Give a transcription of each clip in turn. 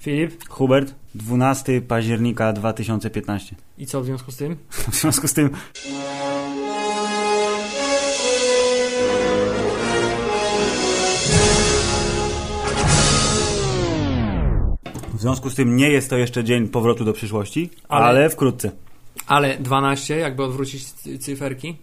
Filip, Hubert, 12 października 2015. i co w związku z tym? W związku z tym W związku z tym nie jest to jeszcze dzień powrotu do przyszłości, Ale- ale, wkrótce. Ale 12, jakby odwrócić cy- cyferki.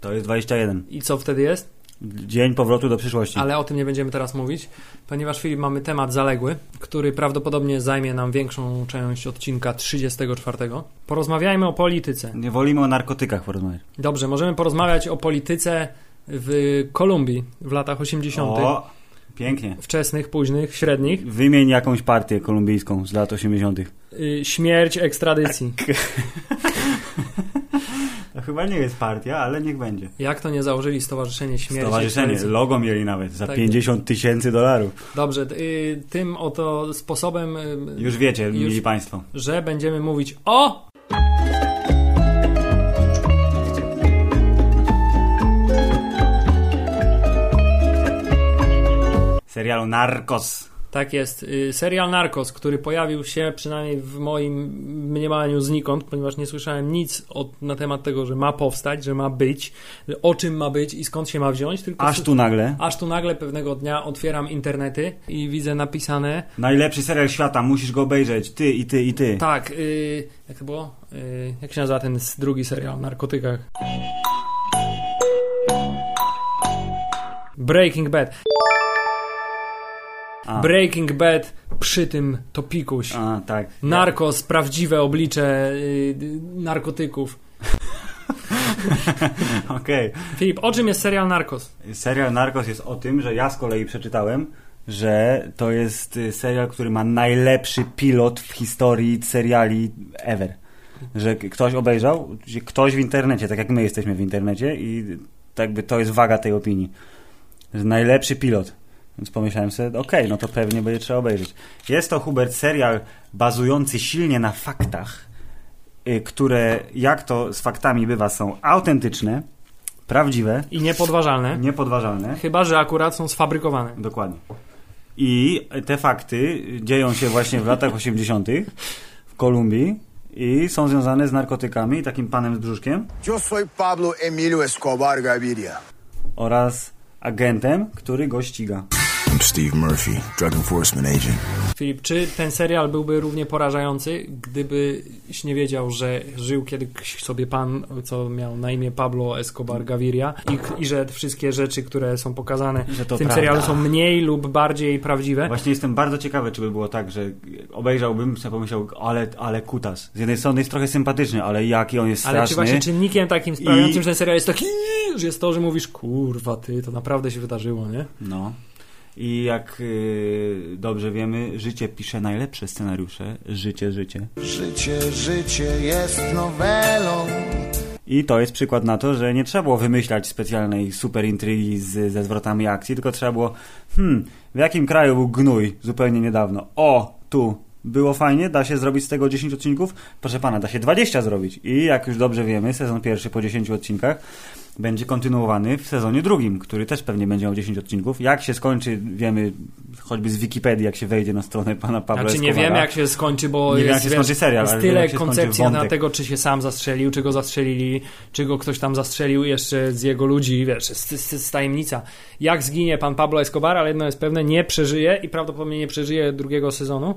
To jest 21. I co wtedy jest? Dzień powrotu do przyszłości. Ale o tym nie będziemy teraz mówić, ponieważ Filip mamy temat zaległy, który prawdopodobnie zajmie nam większą część odcinka 34. Porozmawiajmy o polityce. Nie wolimy o narkotykach porozmawiać. Dobrze, możemy porozmawiać o polityce w Kolumbii w latach 80., O, pięknie. wczesnych, późnych, średnich. Wymień jakąś partię kolumbijską z lat 80. Y, Śmierć ekstradycji. To chyba nie jest partia, ale niech będzie. Jak to nie założyli Stowarzyszenie Śmierci Stowarzyszenie, ekstradycji? logo mieli nawet za Tak. 50 tysięcy dolarów. Dobrze, y, tym oto sposobem, y, Już wiecie, Już- mili Państwo. że będziemy mówić o Serialu Narcos. Tak jest. Y, Serial Narcos, który pojawił się przynajmniej w moim mniemaniu znikąd, ponieważ nie słyszałem nic od, na temat tego, że ma powstać, że ma być, o czym ma być i skąd się ma wziąć, tylko Aż tu nagle. aż tu nagle pewnego dnia otwieram internety i widzę napisane Najlepszy serial świata, musisz go obejrzeć. Ty i ty i ty. tak, y, jak to było? Y, jak się nazywa ten drugi serial o narkotykach? Breaking Bad. A, Breaking Bad przy tym topikuś. a tak. Narkos, prawdziwe oblicze y, narkotyków. Okej. Filip, o czym jest serial Narcos? Serial Narcos jest o tym, że ja z kolei przeczytałem, że to jest y, serial, który ma najlepszy pilot w historii seriali ever. Że ktoś obejrzał, ktoś w internecie, tak jak my jesteśmy w internecie i tak by to jest waga tej opinii. Że najlepszy pilot. Więc pomyślałem sobie, okej, no to pewnie będzie trzeba obejrzeć. Jest to, Hubert, serial bazujący silnie na faktach, y, które, jak to z faktami bywa, są autentyczne, prawdziwe, I niepodważalne. niepodważalne. Chyba, że akurat są sfabrykowane. Dokładnie. I te fakty dzieją się właśnie w latach 80. w Kolumbii i są związane z narkotykami i takim panem z brzuszkiem Yo soy Pablo Emilio Escobar Gaviria. oraz agentem, który go ściga. I'm Steve Murphy, drug enforcement agent. Filip, czy ten serial byłby równie porażający, gdybyś nie wiedział, że żył kiedyś sobie pan, co miał na imię Pablo Escobar Gaviria i, i że wszystkie rzeczy, które są pokazane Że to w tym prawda. serialu są mniej lub bardziej prawdziwe? Właśnie jestem bardzo ciekawy, czy by było tak, że obejrzałbym, sobie pomyślał, ale, ale kutas. Z jednej strony jest trochę sympatyczny, ale jaki on jest Ale czy straszny. właśnie czynnikiem takim sprawiającym, I- że ten serial jest taki, że jest to, że mówisz, kurwa ty, to naprawdę się wydarzyło, nie? No. I jak y, dobrze wiemy, życie pisze najlepsze scenariusze. Życie, życie. Życie, życie jest nowelą. I to jest przykład na to, że nie trzeba było wymyślać specjalnej super intrygi z, ze zwrotami akcji, tylko trzeba było, hmm, w jakim kraju był gnój zupełnie niedawno? O, tu. Było fajnie, da się zrobić z tego 10 odcinków? Proszę pana, da się 20 zrobić. I jak już dobrze wiemy, sezon pierwszy po 10 odcinkach będzie kontynuowany w sezonie drugim, który też pewnie będzie miał 10 odcinków. Jak się skończy, wiemy choćby z Wikipedii, jak się wejdzie na stronę pana Pablo Znaczy nie Escobara. wiemy jak się skończy, bo Nie wiem, jest, jak się skończy serial, jest tyle koncepcji na tego, czy się sam zastrzelił, czy go zastrzelili, czy go ktoś tam zastrzelił jeszcze z jego ludzi, wiesz, jest, jest, jest tajemnica. Jak zginie pan Pablo Escobar, ale jedno jest pewne, nie przeżyje i prawdopodobnie nie przeżyje drugiego sezonu.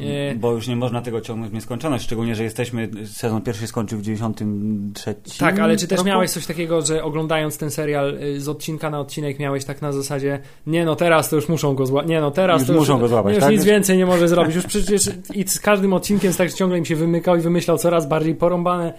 E, Bo już nie można tego ciągnąć w nieskończoność, szczególnie, że jesteśmy, sezon pierwszy skończył w 93 Tak, ale czy też roku? miałeś coś takiego, że oglądając ten serial y, z odcinka na odcinek miałeś tak na zasadzie nie no teraz to już muszą go złapać, nie no teraz Już to muszą go złapać, już tak? nic więcej nie może zrobić, już przecież i z każdym odcinkiem tak ciągle im się wymykał i wymyślał coraz bardziej porąbane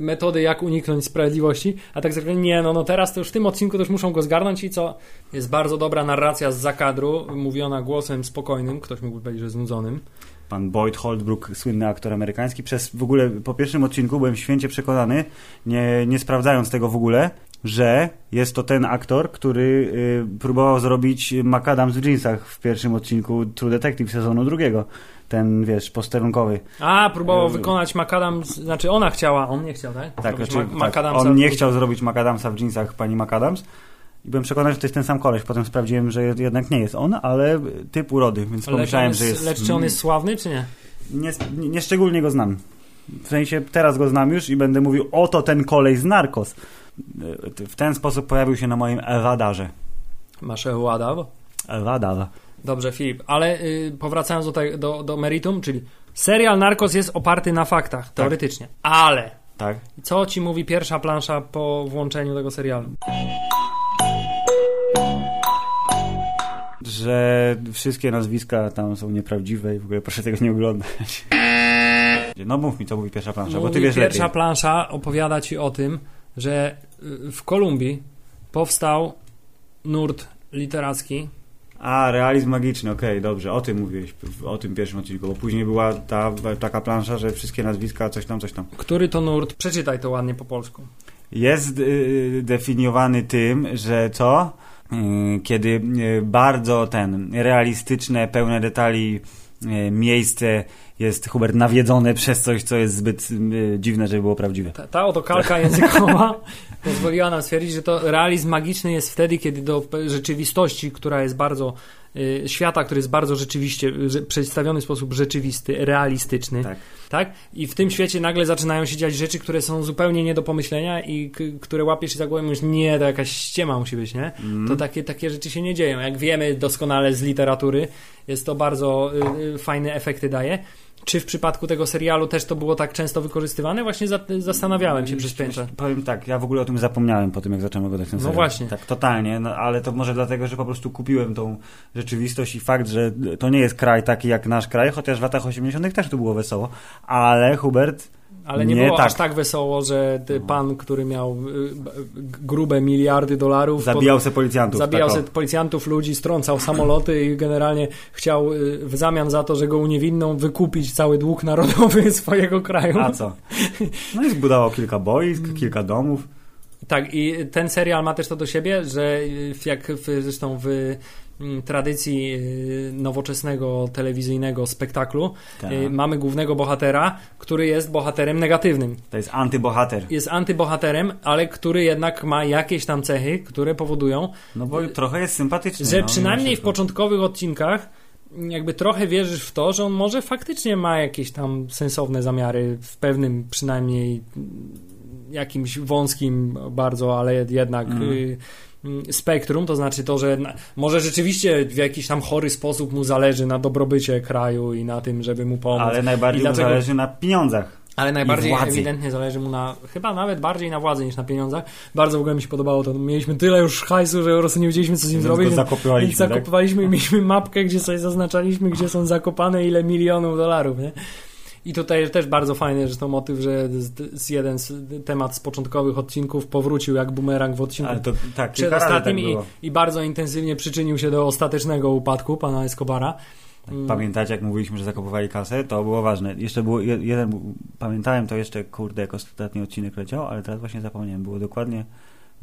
metody jak uniknąć sprawiedliwości, a tak zwykle nie no, no teraz to już w tym odcinku już muszą go zgarnąć i co? Jest bardzo dobra narracja z zakadru, mówiona głosem spokojnym, ktoś mógłby powiedzieć, że znudzonym. Pan Boyd Holdbrook, słynny aktor amerykański, przez w ogóle po pierwszym odcinku byłem święcie przekonany, nie, nie sprawdzając tego w ogóle, że jest to ten aktor, który y, próbował zrobić McAdams w jeansach w pierwszym odcinku True Detective sezonu drugiego. Ten, wiesz, posterunkowy. A, próbował Yy. wykonać Macadam, znaczy ona chciała, on nie chciał, tak? Tak, znaczy, Ma- tak on nie chciał zrobić Macadamsa w jeansach pani Macadams. I byłem przekonany, że to jest ten sam koleś. Potem sprawdziłem, że jednak nie jest on, ale typ urody, więc Lecz, pomyślałem, jest, że jest... lecz czy on jest sławny, czy nie? Nie, nie, nie szczególnie go znam. W sensie teraz go znam już i będę mówił, oto ten kolej z Narcos. W ten sposób pojawił się na moim radarze. Masz Ewada? Radar. Dobrze, Filip, ale y, powracając do, te, do, do meritum, czyli serial Narcos jest oparty na faktach, teoretycznie, ale Tak. co ci mówi pierwsza plansza po włączeniu tego serialu? Że wszystkie nazwiska tam są nieprawdziwe i w ogóle proszę tego nie oglądać. No mów mi, co mówi pierwsza plansza, bo ty Mówi, wiesz pierwsza lepiej. plansza opowiada ci o tym, że y, w Kolumbii powstał nurt literacki, A, realizm magiczny, okej, dobrze, o tym mówiłeś, o tym pierwszym odcinku, bo później była ta taka plansza, że wszystkie nazwiska, coś tam, coś tam. który to nurt, przeczytaj to ładnie po polsku. Jest y, definiowany tym, że co? Y, kiedy y, bardzo ten realistyczne, pełne detali y, miejsce jest Hubert nawiedzone przez coś, co jest zbyt y, dziwne, żeby było prawdziwe. Ta, ta oto kalka językowa pozwoliła nam stwierdzić, że to realizm magiczny jest wtedy, kiedy do rzeczywistości, która jest bardzo y, świata, który jest bardzo rzeczywiście przedstawiony w sposób rzeczywisty, realistyczny, Tak. tak. I w tym świecie nagle zaczynają się dziać rzeczy, które są zupełnie nie do pomyślenia i które łapiesz się za głowę i mówisz, nie, to jakaś ściema musi być, nie? Mm. To takie, takie rzeczy się nie dzieją. Jak wiemy doskonale z literatury, jest to bardzo y, y, fajne efekty daje. Czy w przypadku tego serialu też to było tak często wykorzystywane? Właśnie za, zastanawiałem się przez pięć. Powiem tak, ja w ogóle o tym zapomniałem po tym, jak zacząłem oglądać ten No serial. właśnie. Tak, totalnie, no, ale to może dlatego, że po prostu kupiłem tą rzeczywistość i fakt, że to nie jest kraj taki jak nasz kraj, chociaż w latach 80 też tu było wesoło, ale Hubert... Ale nie, Nie było tak. aż tak wesoło, że ty, pan, który miał y, grube miliardy dolarów, Zabijał se policjantów. zabijał tak, se policjantów, ludzi, strącał samoloty i generalnie chciał y, w zamian za to, że go uniewinną, wykupić cały dług narodowy swojego kraju. A co? No i zbudował kilka boisk, kilka domów. Tak, i ten serial ma też to do siebie, że y, jak w, zresztą w mm, tradycji y, nowoczesnego telewizyjnego spektaklu Tak. y, mamy głównego bohatera, który jest bohaterem negatywnym. To jest antybohater. Jest antybohaterem, ale który jednak ma jakieś tam cechy, które powodują, No bo trochę jest sympatyczny. że no, przynajmniej w początkowych odcinkach jakby trochę wierzysz w to, że on może faktycznie ma jakieś tam sensowne zamiary w pewnym przynajmniej mm, jakimś wąskim bardzo, ale jednak Mhm. Y, spektrum, to znaczy to, że może rzeczywiście w jakiś tam chory sposób mu zależy na dobrobycie kraju i na tym, żeby mu pomóc. Ale najbardziej I mu dlaczego- zależy na pieniądzach. ale najbardziej ewidentnie zależy mu na, chyba nawet bardziej na władzy niż na pieniądzach. Bardzo w ogóle mi się podobało to. Mieliśmy tyle już hajsu, że po prostu nie wiedzieliśmy, co z nim Więc zrobić. go więc- zakopywaliśmy, Więc tak? zakopywaliśmy i mieliśmy mapkę, gdzie sobie zaznaczaliśmy, gdzie są zakopane ile milionów dolarów, nie? I tutaj też bardzo fajny, że to motyw, że z, z jeden z, temat z początkowych odcinków powrócił jak bumerang w odcinku Ale to tak, tak i, i bardzo intensywnie przyczynił się do ostatecznego upadku pana Escobara. Mm. Pamiętacie, jak mówiliśmy, że zakopowali kasę? To było ważne. Jeszcze było je- jeden, pamiętałem to jeszcze, kurde, jak ostatni odcinek leciał, ale teraz właśnie zapomniałem. Było dokładnie,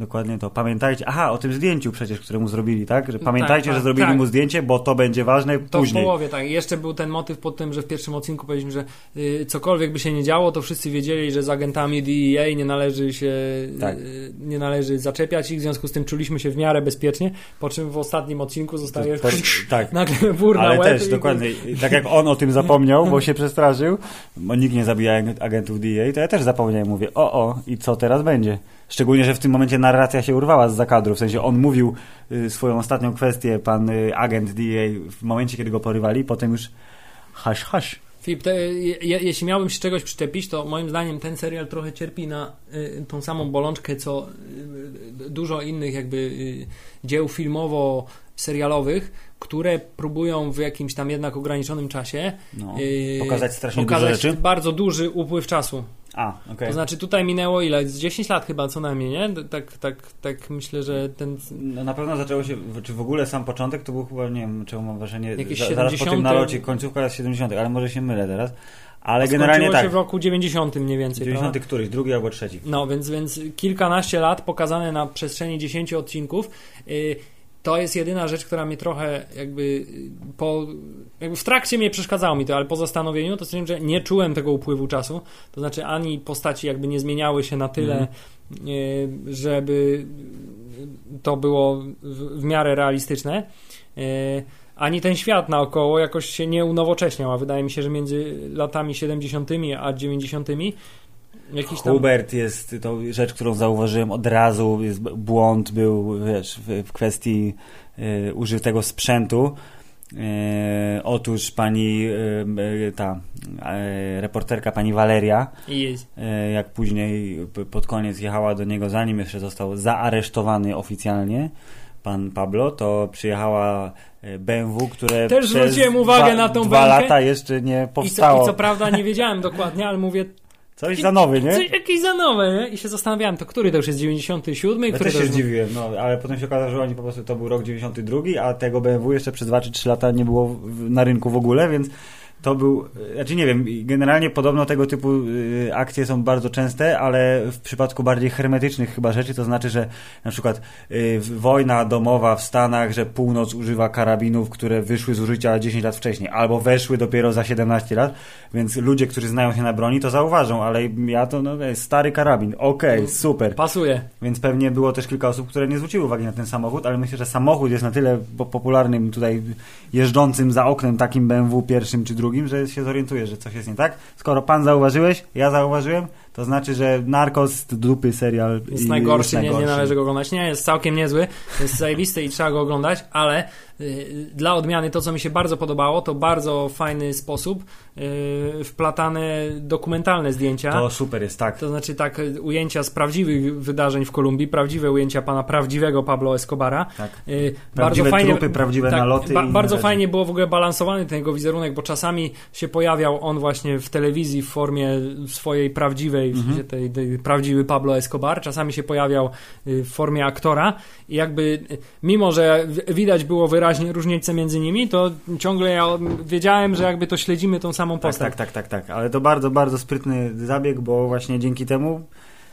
dokładnie to. Pamiętajcie, aha, o tym zdjęciu przecież, które mu zrobili, tak? Że pamiętajcie, tak, że zrobili tak. mu zdjęcie, bo to będzie ważne To później. w połowie, tak. Jeszcze był ten motyw pod tym, że w pierwszym odcinku powiedzieliśmy, że y, cokolwiek by się nie działo, to wszyscy wiedzieli, że z agentami DEA nie należy się Tak. y, nie należy zaczepiać ich, w związku z tym czuliśmy się w miarę bezpiecznie, po czym w ostatnim odcinku zostaje To- tak. nagle wór na Ale też, dokładnie. I Tak jak on o tym zapomniał, bo się przestraszył, bo nikt nie zabija ag- agentów DEA, to ja też zapomniałem. Mówię, o, o, i co teraz będzie? Szczególnie, że w tym momencie narracja się urwała z zakadru. W sensie on mówił y, swoją ostatnią kwestię, pan y, agent DEA, w momencie, kiedy go porywali, potem już hasz, hasz. Filip, te, je, je, jeśli miałbym się czegoś przyczepić, to moim zdaniem ten serial trochę cierpi na y, tą samą bolączkę, co y, dużo innych jakby y, dzieł filmowo-serialowych, które próbują w jakimś tam jednak ograniczonym czasie No, y, pokazać strasznie pokazać dużo rzeczy. bardzo duży upływ czasu. A, okej. To znaczy tutaj minęło ile? Z 10 lat chyba co najmniej, nie? Tak, tak, tak myślę, że ten... No, na pewno zaczęło się, czy w ogóle sam początek to był chyba, nie wiem, czemu mam wrażenie, Jakieś za, zaraz po 70. tym nalocie, końcówka lat 70., ale może się mylę teraz. Ale generalnie tak, się w roku 90 mniej więcej, 90 prawda? któryś, drugi albo trzeci. No, więc, więc kilkanaście lat pokazane na przestrzeni 10 odcinków. Yy, to jest jedyna rzecz, która mnie trochę jakby po. Jakby w trakcie mnie przeszkadzało mi to, ale po zastanowieniu to znaczy, że nie czułem tego upływu czasu. To znaczy, ani postaci jakby nie zmieniały się na tyle, e, żeby to było w, w miarę realistyczne. E, ani ten świat naokoło jakoś się nie unowocześniał, a wydaje mi się, że między latami 70. a 90. jakiś tam. Hubert jest to rzecz, którą zauważyłem od razu. Jest błąd był wiesz, w, w kwestii y, użytego sprzętu. Y, otóż pani y, ta reporterka pani Waleria, jak później pod koniec jechała do niego, zanim jeszcze został zaaresztowany oficjalnie pan Pablo, to przyjechała BMW, które Też zwróciłem uwagę dwa, na tą dwa bękę. lata jeszcze nie I co, powstało. I co prawda nie wiedziałem dokładnie, ale mówię, Coś za nowy, nie? Coś jakieś za nowe, nie? I się zastanawiałem, to który to już jest 97, Ja który też się już... zdziwiłem, no, ale potem się okazało, że oni po prostu to był rok 92, a tego BMW jeszcze przez 2 czy 3 lata nie było na rynku w ogóle, więc to był, znaczy nie wiem, generalnie podobno tego typu y, akcje są bardzo częste, ale w przypadku bardziej hermetycznych chyba rzeczy, to znaczy, że na przykład y, wojna domowa w Stanach, że północ używa karabinów, które wyszły z użycia 10 lat wcześniej, albo weszły dopiero za 17 lat, więc ludzie, którzy znają się na broni, to zauważą, ale ja to, no, stary karabin, okej, super. Pasuje. Więc pewnie było też kilka osób, które nie zwróciły uwagi na ten samochód, ale myślę, że samochód jest na tyle po- popularnym tutaj jeżdżącym za oknem takim BMW pierwszym czy drugim, że się zorientuje, że coś jest nie tak. Skoro pan zauważyłeś, ja zauważyłem, to znaczy, że Narcos dupy serial Jest i najgorszy, jest nie, nie należy go oglądać. Nie, jest całkiem niezły, jest zajebisty i trzeba go oglądać, ale y, dla odmiany to, co mi się bardzo podobało, to bardzo fajny sposób y, wplatane dokumentalne zdjęcia. To super jest, tak. To znaczy tak ujęcia z prawdziwych wydarzeń w Kolumbii, prawdziwe ujęcia pana prawdziwego Pablo Escobara. tak. Y, Prawdziwe trupy, prawdziwe naloty Ba- bardzo należy. fajnie było w ogóle balansowany ten jego wizerunek, bo czasami się pojawiał on właśnie w telewizji w formie swojej prawdziwej, Mhm. tej, tej prawdziwy Pablo Escobar, czasami się pojawiał y, w formie aktora i jakby y, mimo, że widać było wyraźnie różnicę między nimi, to ciągle ja wiedziałem, że jakby to śledzimy tą samą Tak, postać. tak, tak, tak, tak. Ale to bardzo, bardzo sprytny zabieg, bo właśnie dzięki temu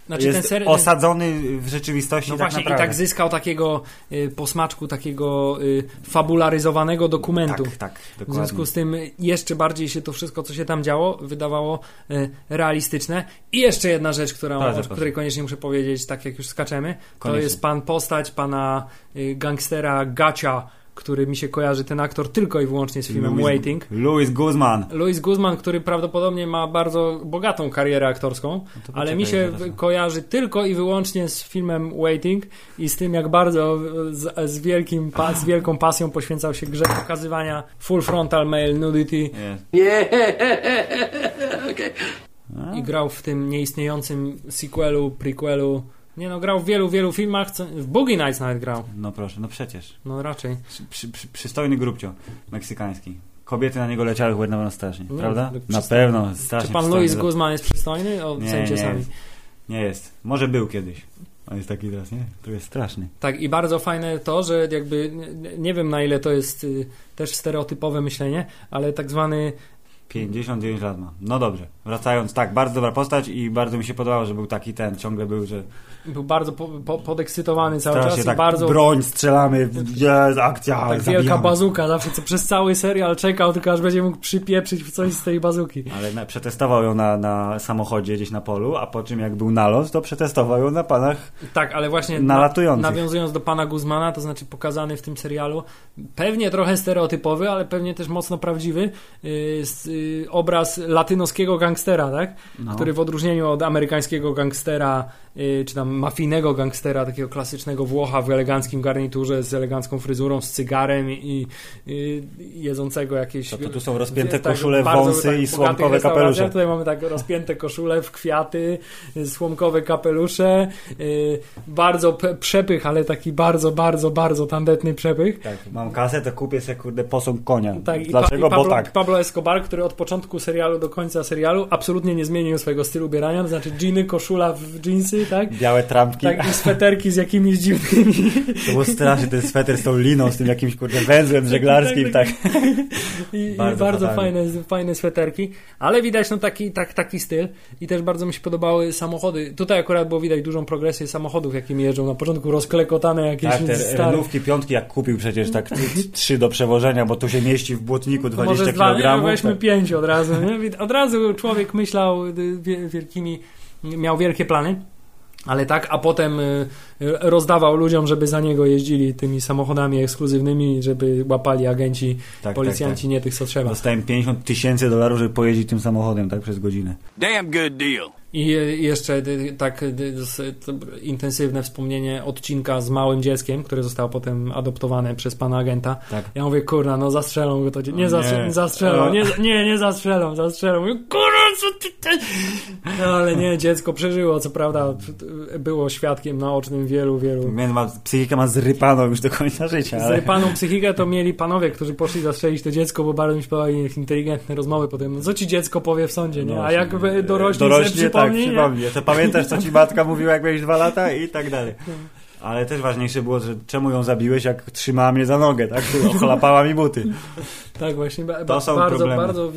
Znaczy jest ser... osadzony w rzeczywistości No tak właśnie, i naprawdę. tak zyskał takiego y, posmaczku, takiego y, fabularyzowanego dokumentu. Tak, tak, W dokładnie. związku z tym jeszcze bardziej się to wszystko, co się tam działo, wydawało e, realistyczne. I jeszcze jedna rzecz, Proszę, o której koniecznie muszę powiedzieć, tak jak już skaczemy, to Koniecznie. jest pan postać pana y, gangstera Gacia, który mi się kojarzy, ten aktor, tylko i wyłącznie z filmem Luis- Waiting. Luis Guzman. Louis Guzman, który prawdopodobnie ma bardzo bogatą karierę aktorską, No ale mi się zaraz. kojarzy tylko i wyłącznie z filmem Waiting i z tym, jak bardzo z, z, wielkim, pa, z wielką pasją poświęcał się grze pokazywania full frontal male nudity Jest. i grał w tym nieistniejącym sequelu, prequelu. Nie no, grał w wielu, wielu filmach, w Boogie Nights nawet grał. No proszę, no przecież. No raczej. Przy, przy, przy, przystojny grubcio meksykański. Kobiety na niego leciały chyba na pewno strasznie, No, prawda? Na pewno, strasznie Czy pan. Louis Guzman jest przystojny? O, Nie, nie sami. jest. Nie jest. Może był kiedyś. On jest taki teraz, nie? To jest straszny. Tak, i bardzo fajne to, że jakby nie- nie wiem na ile to jest y, też stereotypowe myślenie, ale tak zwany 59 lat ma. No dobrze. Wracając, tak, bardzo dobra postać i bardzo mi się podobało, że był taki ten, ciągle był, że był bardzo po, po, podekscytowany cały strasznie czas tak bardzo broń, strzelamy, jest akcja, tak zabijamy. wielka bazuka, zawsze co przez cały serial czekał, tylko aż będzie mógł przypieprzyć w coś z tej bazuki. Ale na, przetestował ją na, na samochodzie gdzieś na polu, a po czym jak był nalot, to przetestował ją na panach Tak, ale właśnie Nalatujących. nawiązując do pana Guzmana, to znaczy pokazany w tym serialu, pewnie trochę stereotypowy, ale pewnie też mocno prawdziwy, y, s- y, obraz latynoskiego gangstera, tak? no. który w odróżnieniu od amerykańskiego gangstera, y, czy tam mafijnego gangstera, takiego klasycznego Włocha w eleganckim garniturze, z elegancką fryzurą, z cygarem i i jedzącego jakieś... To, to tu są rozpięte tak, koszule, bardzo wąsy tak i słomkowe kapelusze. Tutaj mamy tak rozpięte koszule w kwiaty, y, słomkowe kapelusze, y, bardzo przepych, ale taki bardzo, bardzo, bardzo tandetny przepych. Tak, mam kasę, to kupię sobie kurde posąg konia. Tak, i, pa, Dlaczego? i Pablo, Bo tak. Pablo Escobar, który od początku serialu do końca serialu absolutnie nie zmienił swojego stylu ubierania, to znaczy dżiny, koszula w dżinsy, tak? Białe trampki. Tak, i sweterki z jakimiś dziwnymi. To było strasznie, ten sweter z tą liną, z tym jakimś kurde węzłem żeglarskim, tak. I Bardzo bardzo, bardzo fajne, fajne sweterki, ale widać no taki, tak, taki styl i też bardzo mi się podobały samochody. Tutaj akurat było widać dużą progresję samochodów, jakimi jeżdżą. Na początku rozklekotane jakieś Tak, te stare. renówki, piątki jak kupił przecież tak trzy do przewożenia, bo tu się mieści w błotniku To 20 może dwa, nie, kg. weźmy Tak. pięć od razu. Nie? Od razu człowiek myślał y, wie- wielkimi, miał wielkie plany. Ale tak, a potem y, y, rozdawał ludziom, żeby za niego jeździli tymi samochodami ekskluzywnymi, żeby łapali agenci, tak, policjanci, nie tych co tak. trzeba. Dostałem 50 tysięcy dolarów, żeby pojeździć tym samochodem, tak, przez godzinę. Damn good deal. I jeszcze y, tak intensywne wspomnienie odcinka z małym dzieckiem, które zostało potem adoptowane przez pana agenta. Tak. Ja mówię, kurna, no zastrzelą go to. dzie- Nie, nie. zastrzelą, nie, nie, nie zastrzelą, zastrzelą. Mówię, kurna? No ale nie, dziecko przeżyło, co prawda było świadkiem naocznym wielu, wielu. Ma, psychika ma zrypaną już do końca życia, ale... Zrypaną psychikę to mieli panowie, którzy poszli zastrzelić to dziecko, bo bardzo mi się podobały ich inteligentne rozmowy potem. No co ci dziecko powie w sądzie, nie? A jak dorośnie, dorośnie sobie przypomni, tak, nie? przypomni. To pamiętasz, co ci matka mówiła, jak miałeś dwa lata i tak dalej. Ale też ważniejsze było, że czemu ją zabiłeś, jak trzymała mnie za nogę, tak? Ochlapała mi buty. Tak, właśnie. Ba, To są bardzo, problemy. bardzo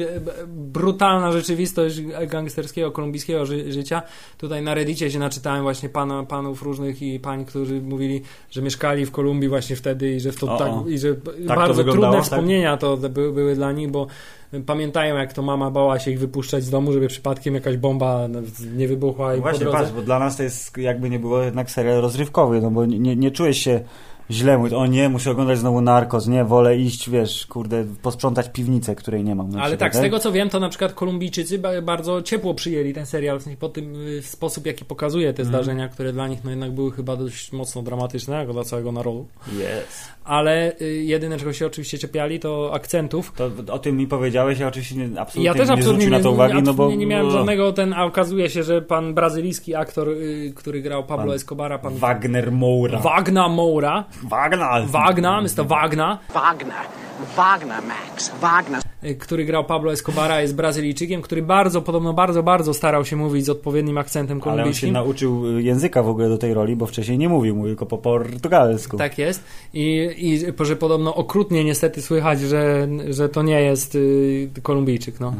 brutalna rzeczywistość gangsterskiego, kolumbijskiego ży, życia. Tutaj na Reddicie się naczytałem właśnie pana, panów różnych i pań, którzy mówili, że mieszkali w Kolumbii właśnie wtedy i że w to O, tak, i że to bardzo trudne tak? wspomnienia to były, były dla nich, bo pamiętają jak to mama bała się ich wypuszczać z domu, żeby przypadkiem jakaś bomba nie wybuchła i Właśnie, patrz, bo dla nas to jest jakby nie było jednak serial rozrywkowy, no bo nie, nie czujesz się źle, mówić, o nie, muszę oglądać znowu Narcos, nie, wolę iść, wiesz, kurde, posprzątać piwnicę, której nie mam. Ale przykład, tak, z tego co wiem, to na przykład Kolumbijczycy ba- bardzo ciepło przyjęli ten serial, w sensie po tym y, sposób, jaki pokazuje te zdarzenia, które dla nich no jednak były chyba dość mocno dramatyczne, jako dla całego narodu. Yes. Ale y, jedyne, czego się oczywiście czepiali, to akcentów. To o tym mi powiedziałeś, ja oczywiście nie, absolutnie ja też nie absolutnie zwrócił na to uwagi, no bo... nie miałem żadnego ten, a okazuje się, że pan brazylijski aktor, y, który grał Pablo Pan Escobara, pan Wagner Moura. Wagner Moura, Wagner! Wagner, Mr. Wagner, Wagner. Wagner, Max. Wagner. Y, który grał Pablo Escobara, jest Brazylijczykiem, który bardzo, podobno bardzo, bardzo starał się mówić z odpowiednim akcentem Ale on się kolumbijskim. nauczył języka w ogóle do tej roli, bo wcześniej nie mówił, mówił tylko po portugalsku. Tak jest. I, i że podobno okrutnie niestety słychać, że, że to nie jest y, Kolumbijczyk, no.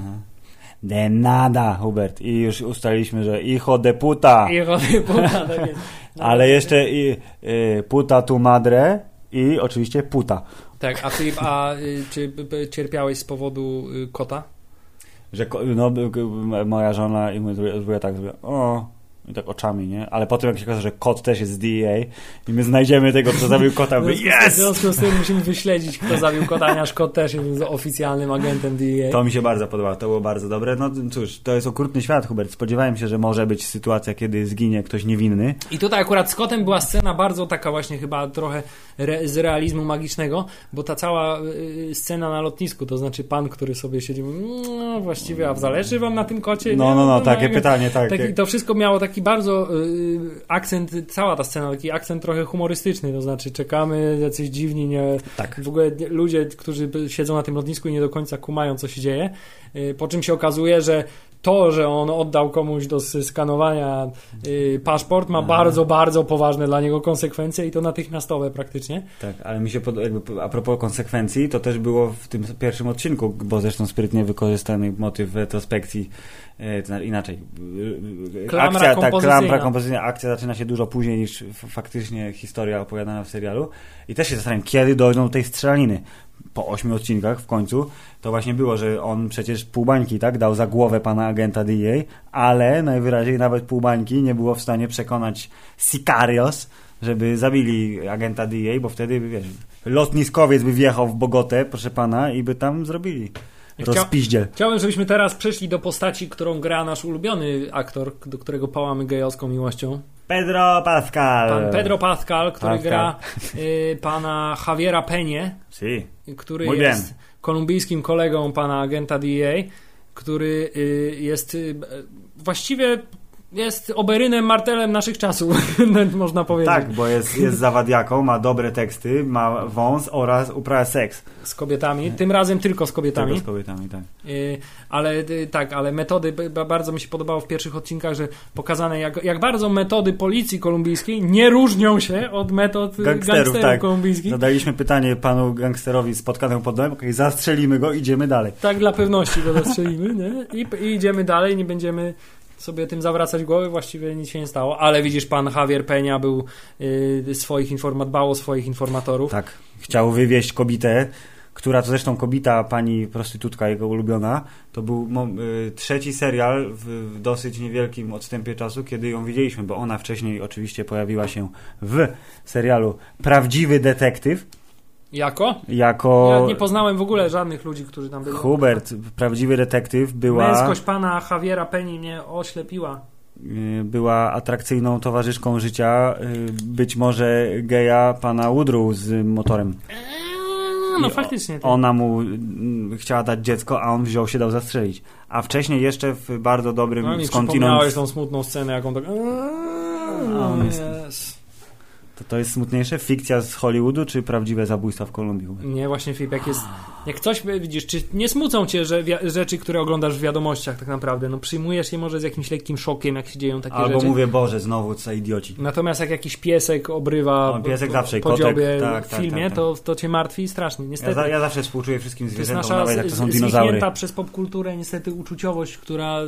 De nada, Hubert. I już ustaliliśmy, że hijo de puta. I chodzi puta, tak jest. No, Ale jeszcze i, y, puta tu madre i oczywiście puta. Tak, a Filip, a y, czy cierpiałeś z powodu y, kota? Że no, moja żona i zrobiła zrobiła tak, o, i tak oczami, nie? Ale potem jak się okaże, że kot też jest z DEA i my znajdziemy tego, kto zabił kota, związku, z- w związku z tym musimy wyśledzić, kto zabił kota, ponieważ kot też jest oficjalnym agentem DEA. To mi się bardzo podobało, to było bardzo dobre. No cóż, to jest okrutny świat, Hubert. Spodziewałem się, że może być sytuacja, kiedy zginie ktoś niewinny. I tutaj akurat z kotem była scena bardzo taka właśnie chyba trochę re, z realizmu magicznego, bo ta cała y, scena na lotnisku, to znaczy pan, który sobie siedzi, mówi, no właściwie, a zależy wam na tym kocie? No, Nie? no, no, to takie tak. pytanie, tak. Taki, to wszystko miało taki bardzo y, akcent, cała ta scena, taki akcent trochę humorystyczny, to znaczy czekamy, jacyś dziwni, nie, Tak. w ogóle ludzie, którzy siedzą na tym lotnisku i nie do końca kumają, co się dzieje, y, po czym się okazuje, że to, że on oddał komuś do skanowania y, paszport ma bardzo, bardzo poważne dla niego konsekwencje i to natychmiastowe praktycznie. Tak, ale mi się podoba, jakby a propos konsekwencji, to też było w tym pierwszym odcinku, bo zresztą sprytnie wykorzystany motyw w retrospekcji, e, to znaczy inaczej. e, Klamra akcja, tak, kompozycyjna. klamra kompozycyjna, akcja zaczyna się dużo później niż faktycznie historia opowiadana w serialu i też się zastanawiam, kiedy dojdą do tej strzelaniny. Po ośmiu odcinkach w końcu to właśnie było, że on przecież pół bańki tak, dał za głowę pana agenta DEA, ale najwyraźniej nawet pół bańki nie było w stanie przekonać Sicarios, żeby zabili agenta DEA, bo wtedy, wiesz, lotniskowiec by wjechał w Bogotę, proszę pana, i by tam zrobili rozpiździel. Chciałbym, żebyśmy teraz przeszli do postaci, którą gra nasz ulubiony aktor, do którego pałamy gejowską miłością. Pedro Pascal. Pan Pedro Pascal, który Pascal. gra y, pana Javiera Penie, Si. który Muy jest bien. kolumbijskim kolegą pana agenta DEA, który y, jest y, właściwie jest oberynem martelem naszych czasów, można powiedzieć. Tak, bo jest, jest zawadiaką, ma dobre teksty, ma wąs oraz uprawia seks. Z kobietami, tym razem tylko z kobietami. Tylko z kobietami, tak. Y, ale y, tak, ale metody, bardzo mi się podobało w pierwszych odcinkach, że pokazane jak, jak bardzo metody policji kolumbijskiej nie różnią się od metod Gangsterów, gangsterów tak. kolumbijskich. Zadaliśmy pytanie panu gangsterowi spotkanemu pod domem, zastrzelimy go, idziemy dalej. Tak dla pewności go zastrzelimy, nie? I, I idziemy dalej, nie będziemy sobie tym zawracać głowy, właściwie nic się nie stało, ale widzisz, pan Javier Peña był y, swoich informat, dbał o swoich informatorów. Tak, chciał wywieźć kobietę, która to zresztą kobita, pani prostytutka, jego ulubiona. To był y, trzeci serial w, w dosyć niewielkim odstępie czasu, kiedy ją widzieliśmy, bo ona wcześniej oczywiście pojawiła się w serialu Prawdziwy Detektyw, Jako? jako Ja nie poznałem w ogóle żadnych ludzi, którzy tam byli. Hubert, Prawdziwy Detektyw, była... Męskość pana Javiera Peni mnie oślepiła. y, była atrakcyjną towarzyszką życia, y, być może geja pana Woodrow z motorem. No faktycznie. tak. Ona mu mm, chciała dać dziecko, a on wziął się, dał zastrzelić. A wcześniej jeszcze w bardzo dobrym No skądinąd... tą smutną scenę, jaką tak... A, on jest-. To, to jest smutniejsze? Fikcja z Hollywoodu, czy prawdziwe zabójstwa w Kolumbii? Nie, właśnie Filip, jak jest... Jak coś, widzisz, czy nie smucą cię że rzeczy, które oglądasz w wiadomościach tak naprawdę? No przyjmujesz je może z jakimś lekkim szokiem, jak się dzieją takie Albo rzeczy. mówię, Boże, znowu co idioci. Natomiast jak jakiś piesek obrywa O, piesek po- zawsze po dziobie kotek, tak, w tak, filmie, tak, tak. To, to cię martwi strasznie. Ja, Niestety. za, ja zawsze współczuję wszystkim to jest zwierzętom, nasza nawet jak to są dinozaury. zwichnięta przez popkulturę niestety uczuciowość, która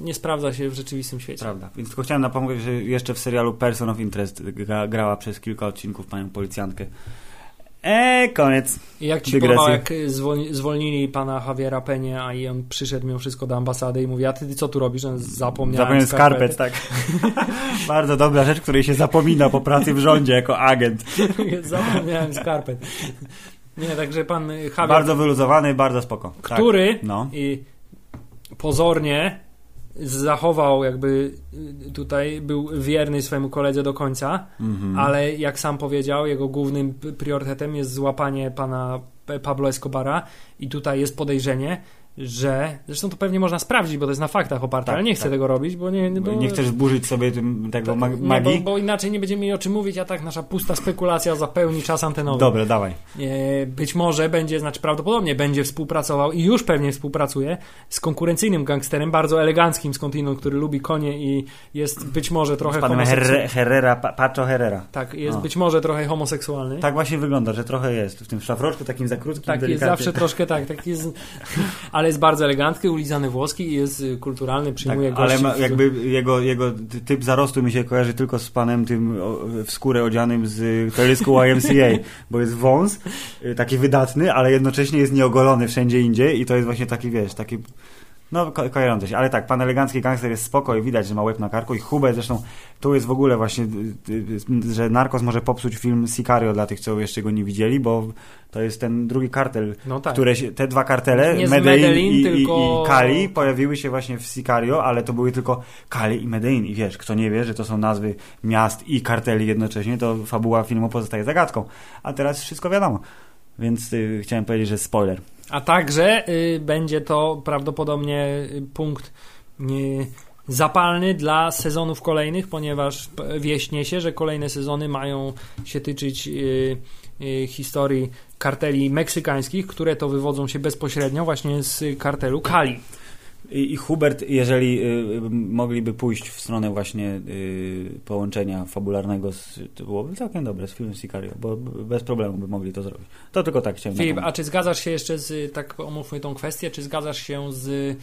nie sprawdza się w rzeczywistym świecie. Prawda. Więc tylko chciałem napomnieć, że jeszcze w serialu Person of Interest gra, grała przez kilka odcinków panią policjantkę. Eee, koniec. I jak ci Dygresje. podobało, jak zwol- zwolnili pana Javiera Penie, a i on przyszedł mimo wszystko do ambasady i mówi, a ty co tu robisz? Zapomniałem, Zapomniałem skarpet, tak. Bardzo dobra rzecz, której się zapomina po pracy w rządzie jako agent. zapomniałem skarpet. Nie, także pan Javier, Bardzo wyluzowany, bardzo spoko. Tak. który No. i pozornie zachował jakby y, tutaj, był wierny swojemu koledze do końca, Mhm. ale jak sam powiedział, jego głównym priorytetem jest złapanie pana Pablo Escobara i tutaj jest podejrzenie, że zresztą to pewnie można sprawdzić, bo to jest na faktach oparte, Tak, ale nie chcę tak. tego robić, bo nie... Bo, Nie chcesz burzyć sobie tym, tego tak, mag- nie, magii? bo, bo inaczej nie będziemy mieli o czym mówić, a tak nasza pusta spekulacja zapełni czas antenowy. Dobra, dawaj. E, Być może będzie, znaczy prawdopodobnie będzie współpracował i już pewnie współpracuje z konkurencyjnym gangsterem, bardzo eleganckim skądinąd, który lubi konie i jest być może trochę Z panem. Herre- Herrera, pa- Pacho Herrera. Tak, jest O. być może trochę homoseksualny. Tak właśnie wygląda, że trochę jest. W tym szlafroczku takim za krótkim, Tak, jest delikatnym. zawsze troszkę tak, tak jest, ale jest bardzo elegancki, ulizany włoski i jest y, kulturalny, przyjmuje Tak, ale gości. ma, w- jakby jego, jego ty- typ zarostu mi się kojarzy tylko z panem tym w skórę odzianym z teledysku YMCA, bo jest wąs, y, taki wydatny, ale jednocześnie jest nieogolony wszędzie indziej i to jest właśnie taki, wiesz, taki no, ko kojarzące się. Ale tak, pan elegancki gangster jest spoko i widać, że ma łeb na karku i Hubert zresztą, tu jest w ogóle właśnie, y, y, że Narcos może popsuć film Sicario dla tych, co jeszcze go nie widzieli, bo to jest ten drugi kartel, No tak. które się, te dwa kartele, Nie Medellin, Medellin, i, tylko- i, i Cali, pojawiły się właśnie w Sicario, ale to były tylko Cali i Medellin. I wiesz, kto nie wie, że to są nazwy miast i karteli jednocześnie, to fabuła filmu pozostaje zagadką. A teraz wszystko wiadomo. Więc y, chciałem powiedzieć, że spoiler. A także y, będzie to prawdopodobnie y, punkt y, zapalny dla sezonów kolejnych, ponieważ wieść niesie, że kolejne sezony mają się tyczyć historii karteli meksykańskich, które to wywodzą się bezpośrednio właśnie z kartelu Kali. I, Hubert, jeżeli y, y, mogliby pójść w stronę właśnie y, połączenia fabularnego, z, to byłoby całkiem dobre z filmem Sicario, bo bez problemu by mogli to zrobić. To tylko tak chciałem Filip, a czy zgadzasz się jeszcze z, tak omówmy tą kwestię, czy zgadzasz się z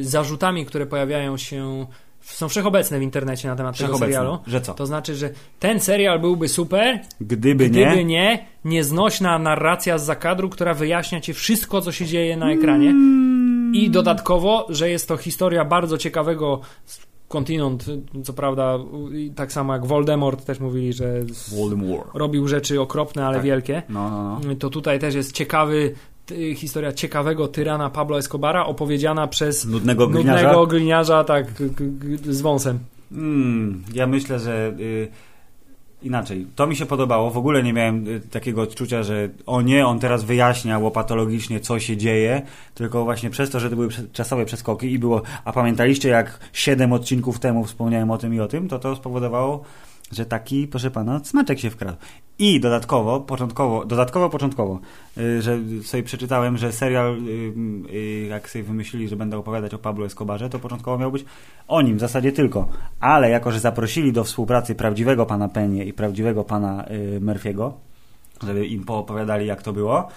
zarzutami, które pojawiają się, są wszechobecne w internecie na temat tego serialu? Że co? To znaczy, że ten serial byłby super, Gdyby, gdyby nie, nie, nieznośna narracja z zakadru, która wyjaśnia ci wszystko, co się dzieje na ekranie. I dodatkowo, że jest to historia bardzo ciekawego kontynent, co prawda, tak samo jak Voldemort też mówili, że Voldemort. robił rzeczy okropne, ale Tak. wielkie. No, no, no. To tutaj też jest ciekawy historia ciekawego tyrana Pablo Escobara opowiedziana przez Nudnego gliniarza. nudnego gliniarza tak, z wąsem. Mm, ja myślę, że y, inaczej. To mi się podobało. W ogóle nie miałem y, takiego odczucia, że o nie, on teraz wyjaśnia łopatologicznie, co się dzieje, tylko właśnie przez to, że to były czasowe przeskoki i było, a pamiętaliście jak siedem odcinków temu wspomniałem o tym i o tym, to to spowodowało, że taki, proszę pana, smaczek się wkradł. I dodatkowo, początkowo, dodatkowo, początkowo, y, że sobie przeczytałem, że serial, y, y, jak sobie wymyślili, że będę opowiadać o Pablo Escobarze, to początkowo miał być o nim w zasadzie tylko. Ale jako, że zaprosili do współpracy prawdziwego pana Penie i prawdziwego pana Murphy'ego, żeby im poopowiadali, jak to było,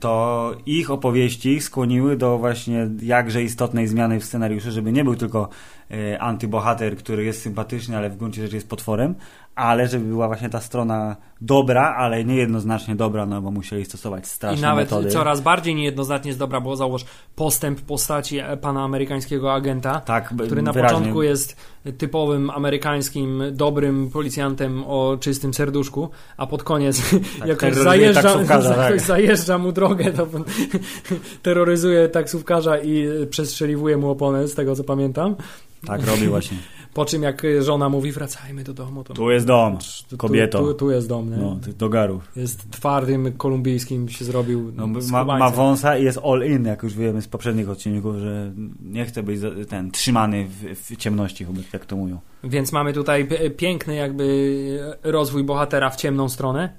to ich opowieści skłoniły do właśnie jakże istotnej zmiany w scenariuszu, żeby nie był tylko y, antybohater, który jest sympatyczny, ale w gruncie rzeczy jest potworem, ale żeby była właśnie ta strona dobra, ale niejednoznacznie dobra, no bo musieli stosować straszne I nawet metody. coraz bardziej niejednoznacznie jest dobra, bo załóż postęp postaci e, pana amerykańskiego agenta, Tak, który na wyraźnie. początku jest typowym amerykańskim, dobrym policjantem o czystym serduszku, a pod koniec jakoś terroryzuje zajeżdża, taksówkarza, jakoś tak. zajeżdża mu drogę, to terroryzuje taksówkarza i przestrzeliwuje mu oponę, z tego co pamiętam. Tak robi właśnie. Po czym jak żona mówi, wracajmy do domu, to Tu jest dom, tu- kobieto. Tu, tu jest dom, nie? No, do garów. Jest twardym kolumbijskim się zrobił No, ma, ma wąsa i jest all in, jak już wiemy z poprzednich odcinków, że nie chce być ten trzymany w, w ciemności, jak to mówią. Więc mamy tutaj piękny jakby rozwój bohatera w ciemną stronę.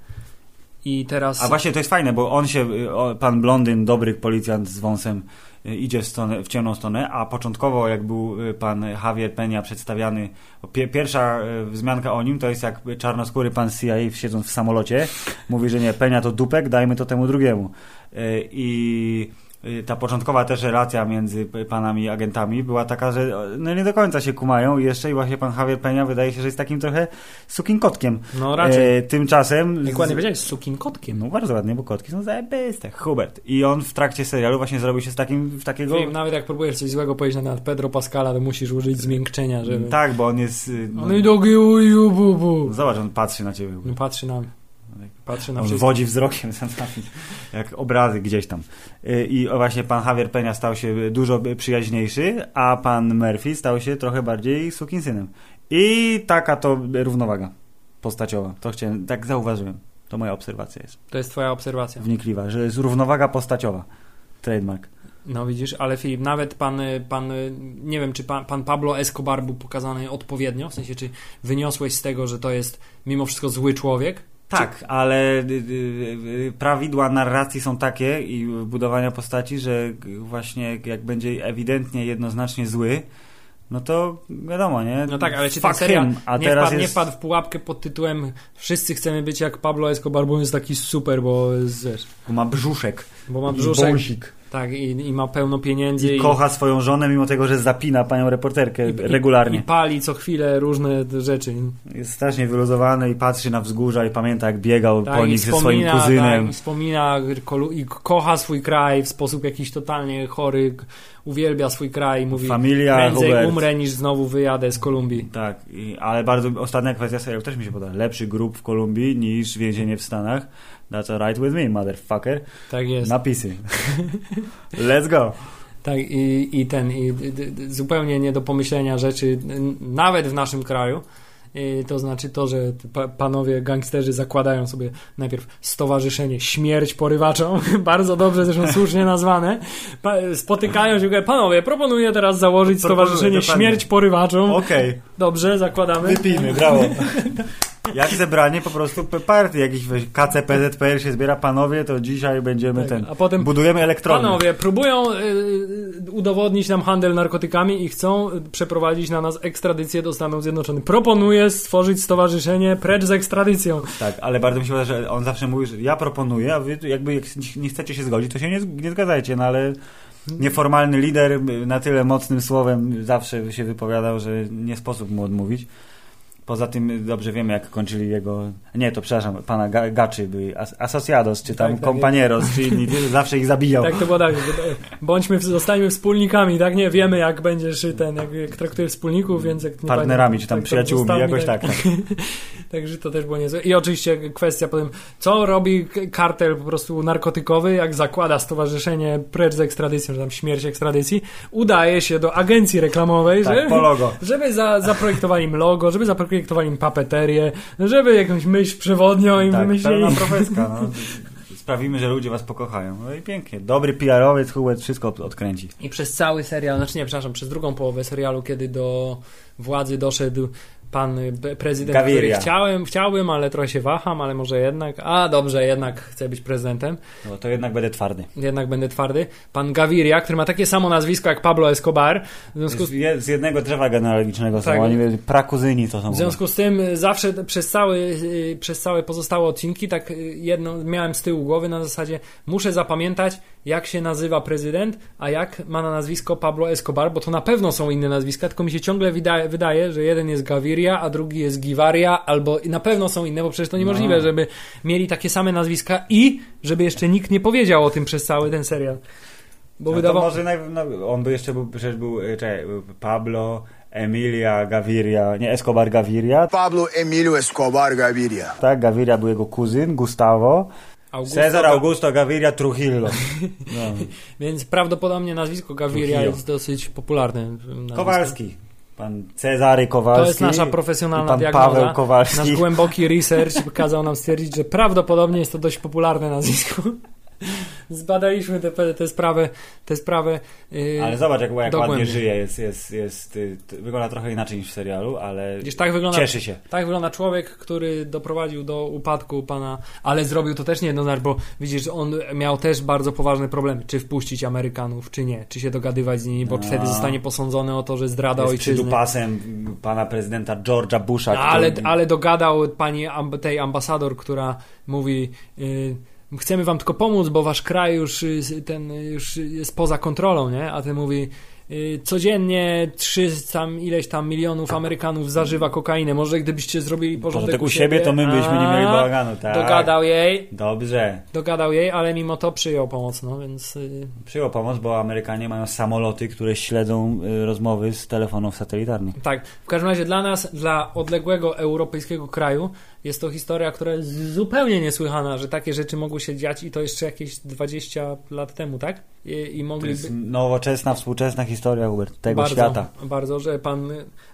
I teraz. A właśnie to jest fajne, bo on się, o, pan Blondyn, dobry policjant z wąsem, y, idzie w, stronę, w ciemną stronę, a początkowo jak był y, pan Javier Peña przedstawiany, pie, pierwsza y, wzmianka o nim to jest jak czarnoskóry pan CIA siedząc w samolocie, mówi, że nie, Peña to dupek, dajmy to temu drugiemu. Y, I y, ta początkowa też relacja między panami agentami była taka, że no nie do końca się kumają i jeszcze i właśnie pan Javier Peña wydaje się, że jest takim trochę sukinkotkiem. No raczej. E, tymczasem... Jak ładnie powiedziałeś, z sukim kotkiem. No bardzo ładnie, bo kotki są zajebiste. Hubert. I on w trakcie serialu właśnie zrobił się z takim, w takiego... Film, nawet jak próbujesz coś złego powiedzieć na temat Pedro Pascala, to musisz użyć zmiękczenia, żeby... Tak, bo on jest... y, No, i dogi uju bu bu. Zobacz, on patrzy na ciebie. No, patrzy na Patrzy na On wszystko. wodzi wzrokiem jak obrazy gdzieś tam. Y, I właśnie pan Javier Peña stał się dużo przyjaźniejszy, a pan Murphy stał się trochę bardziej sukinsynem. I taka to równowaga postaciowa. To chciałem, tak zauważyłem. To moja obserwacja jest. To jest twoja obserwacja. Wnikliwa, że jest równowaga postaciowa. Trademark. No widzisz, ale Filip, nawet pan, pan nie wiem, czy pan, pan Pablo Escobar był pokazany odpowiednio, w sensie, czy wyniosłeś z tego, że to jest mimo wszystko zły człowiek? Tak, ale y, y, y, prawidła narracji są takie i budowania postaci, że właśnie jak będzie ewidentnie jednoznacznie zły, no to wiadomo, nie? No tak, ale czy ten serial him, a nie, teraz wpadł, nie jest... wpadł w pułapkę pod tytułem Wszyscy chcemy być jak Pablo Escobar, bo jest taki super, bo jest, wiesz, ma brzuszek bo ma i brzuszek, wąsik tak, i, i ma pełno pieniędzy i kocha swoją żonę, mimo tego, że zapina panią reporterkę i, regularnie. i, i pali co chwilę różne rzeczy. Jest strasznie wyluzowany i patrzy na wzgórza i pamięta, jak biegał Tak, po i nich ze swoim Tak, kuzynem. i wspomina i kocha swój kraj w sposób jakiś totalnie chory, uwielbia swój kraj i mówi Familia prędzej Hubert. umrę niż znowu wyjadę z Kolumbii. Tak, i, ale bardzo ostatnia kwestia serialu też mi się podoba. Lepszy grup w Kolumbii niż więzienie w Stanach. That's alright with me, motherfucker. Tak jest. Napisy. Let's go. Tak, i, i ten, i d, zupełnie nie do pomyślenia rzeczy, nawet w naszym kraju. I to znaczy to, że pa, panowie gangsterzy zakładają sobie najpierw stowarzyszenie Śmierć Porywaczom, bardzo dobrze, zresztą słusznie nazwane. Spotykają się, panowie, proponuję teraz założyć stowarzyszenie. Śmierć Porywaczom. Okej, Dobrze, zakładamy. wypijmy, brawo. Jak zebranie po prostu partii, jakiś KCPZPR się zbiera, panowie, to dzisiaj będziemy Tak, ten, a potem- budujemy elektrony. Panowie, próbują y, y, udowodnić nam handel narkotykami i chcą y, przeprowadzić na nas ekstradycję do Stanów Zjednoczonych. Proponuję stworzyć stowarzyszenie precz z ekstradycją. Tak, ale bardzo mi się podoba, że on zawsze mówi, że ja proponuję, a wy jakby jak nie chcecie się zgodzić, to się nie, nie zgadzajcie, no ale nieformalny lider y, na tyle mocnym słowem zawsze się wypowiadał, że nie sposób mu odmówić. Poza tym dobrze wiemy, jak kończyli jego... Nie, to przepraszam, pana Ga- Gaczy byli as, Asociados, czy tam Tak, tak, czy inni, zawsze ich zabijał. Tak to było tak. Bądźmy, zostańmy wspólnikami, tak? Nie wiemy, jak będziesz ten, jak, jak traktujesz wspólników, więc jak nie Partnerami, czy tam tak, przyjaciółmi, zostawmy, jakoś tak. tak. Także to też było niezłe. I oczywiście kwestia potem, co robi kartel po prostu narkotykowy, jak zakłada stowarzyszenie precz z ekstradycją, że tam śmierć ekstradycji, udaje się do agencji reklamowej, Tak, logo. żeby za, zaprojektowali im logo, żeby zaprojektowali im papeterię, żeby jakąś myśl przewodnią im Tak, wymyślili. pełna profeska, no. Sprawimy, że ludzie was pokochają. No i pięknie. Dobry PR-owiec, Hubert wszystko od- odkręci. I przez cały serial, znaczy nie, przepraszam, przez drugą połowę serialu, kiedy do władzy doszedł pan y, prezydent, Gaviria. który chciałem, chciałbym, ale trochę się waham, ale może jednak, a dobrze, jednak chcę być prezydentem, No to jednak będę twardy. jednak będę twardy. Pan Gaviria, który ma takie samo nazwisko jak Pablo Escobar, w związku z Z, je- z jednego drzewa genealogicznego są Tak. oni, prakuzyni to są. W związku z tym y, zawsze przez, cały, y, przez całe pozostałe odcinki tak jedno miałem z tyłu głowy na zasadzie muszę zapamiętać jak się nazywa prezydent, a jak ma na nazwisko Pablo Escobar, bo to na pewno są inne nazwiska, tylko mi się ciągle wydaje, wydaje że jeden jest Gaviria, a drugi jest Givaria, albo i na pewno są inne, bo przecież to niemożliwe, No. żeby mieli takie same nazwiska i żeby jeszcze nikt nie powiedział o tym przez cały ten serial. Bo No wydawał... może naj, no, on by jeszcze był, przecież był, e, czekaj, był Pablo, Emilia, Gaviria, nie Escobar Gaviria, Pablo Emilio Escobar Gaviria. tak, Gaviria był jego kuzyn, Gustavo, Augusto Cezar Augusto Gaviria Trujillo. No. Więc prawdopodobnie nazwisko Gaviria Trujillo. jest dosyć popularne. nazwisko. Kowalski. Pan Cezary Kowalski. To jest nasza profesjonalna pan diagnoza. Paweł Kowalski. Nasz głęboki research kazał nam stwierdzić, że prawdopodobnie jest to dość popularne nazwisko. Zbadaliśmy tę te sprawę, tę sprawę. Yy, Ale zobacz, jak, jak ładnie żyje. Jest, jest, jest, y, wygląda trochę inaczej niż w serialu, ale Gdzieś tak wygląda, cieszy się. tak wygląda człowiek, który doprowadził do upadku pana, ale zrobił to też niejednoznacznie, bo widzisz, on miał też bardzo poważne problemy, czy wpuścić Amerykanów, czy nie, czy się dogadywać z nimi, bo No. wtedy zostanie posądzony o to, że zdrada Jest ojczyzny. przydupasem pana prezydenta George'a Busha. No, ale, który- ale dogadał pani amb- tej ambasador, która mówi y, chcemy wam tylko pomóc, bo wasz kraj już y, ten y, już jest poza kontrolą, nie? A ten mówi y, codziennie 300 tam ileś tam milionów Amerykanów zażywa kokainę. Może gdybyście zrobili porządek, Porządek u siebie, to my byśmy nie mieli bałaganu, tak. Dogadał jej, Dobrze. dogadał jej, ale mimo to przyjął pomoc, no więc Przyjął pomoc, bo Amerykanie mają samoloty, które śledzą rozmowy z telefonów satelitarnych. Tak, w każdym razie dla nas, dla odległego europejskiego kraju, jest to historia, która jest zupełnie niesłychana, że takie rzeczy mogły się dziać i to jeszcze jakieś 20 lat temu, tak? I, i To mogliby. jest nowoczesna, współczesna historia Hubert, tego bardzo, świata. Bardzo, że pan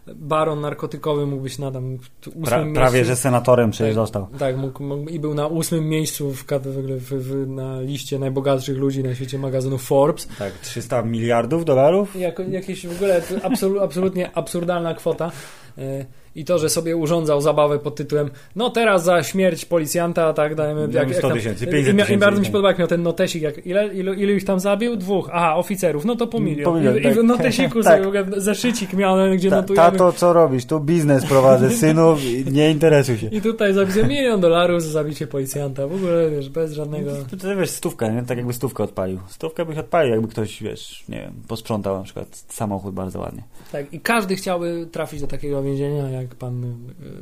baron narkotykowy mógł być na tam ósmym Pra, miejscu. prawie, że senatorem przecież Tak. został. Tak, mógł, mógł, i był na ósmym miejscu w, w, w, na liście najbogatszych ludzi na świecie magazynu Forbes. Tak, 300 miliardów dolarów? Jako, jakieś w ogóle to absolu, absolutnie absurdalna kwota. I to, że sobie urządzał zabawę pod tytułem no teraz za śmierć policjanta, tak dajemy... Damy 100 tam- tysięcy, I, 500 i, I tysięcy. bardzo mi się podoba, jak miał ten notesik, jak, ile, ilu, ilu ich tam zabił? Dwóch. Aha, oficerów, no to po milion. Po milion, I, tak. I w notesiku Tak. sobie zeszycik miał, gdzie Ta, notujemy. tato, co robisz? Tu biznes prowadzę, synu, nie interesuj się. I tutaj zapisał milion dolarów za zabicie policjanta. W ogóle, wiesz, bez żadnego... To, to wiesz, stówkę, nie? Tak jakby stówkę odpalił. Stówkę bych odpalił, jakby ktoś, wiesz, nie wiem, posprzątał na przykład samochód bardzo ładnie. Tak, i każdy chciałby trafić do takiego więzienia, jak pan... y,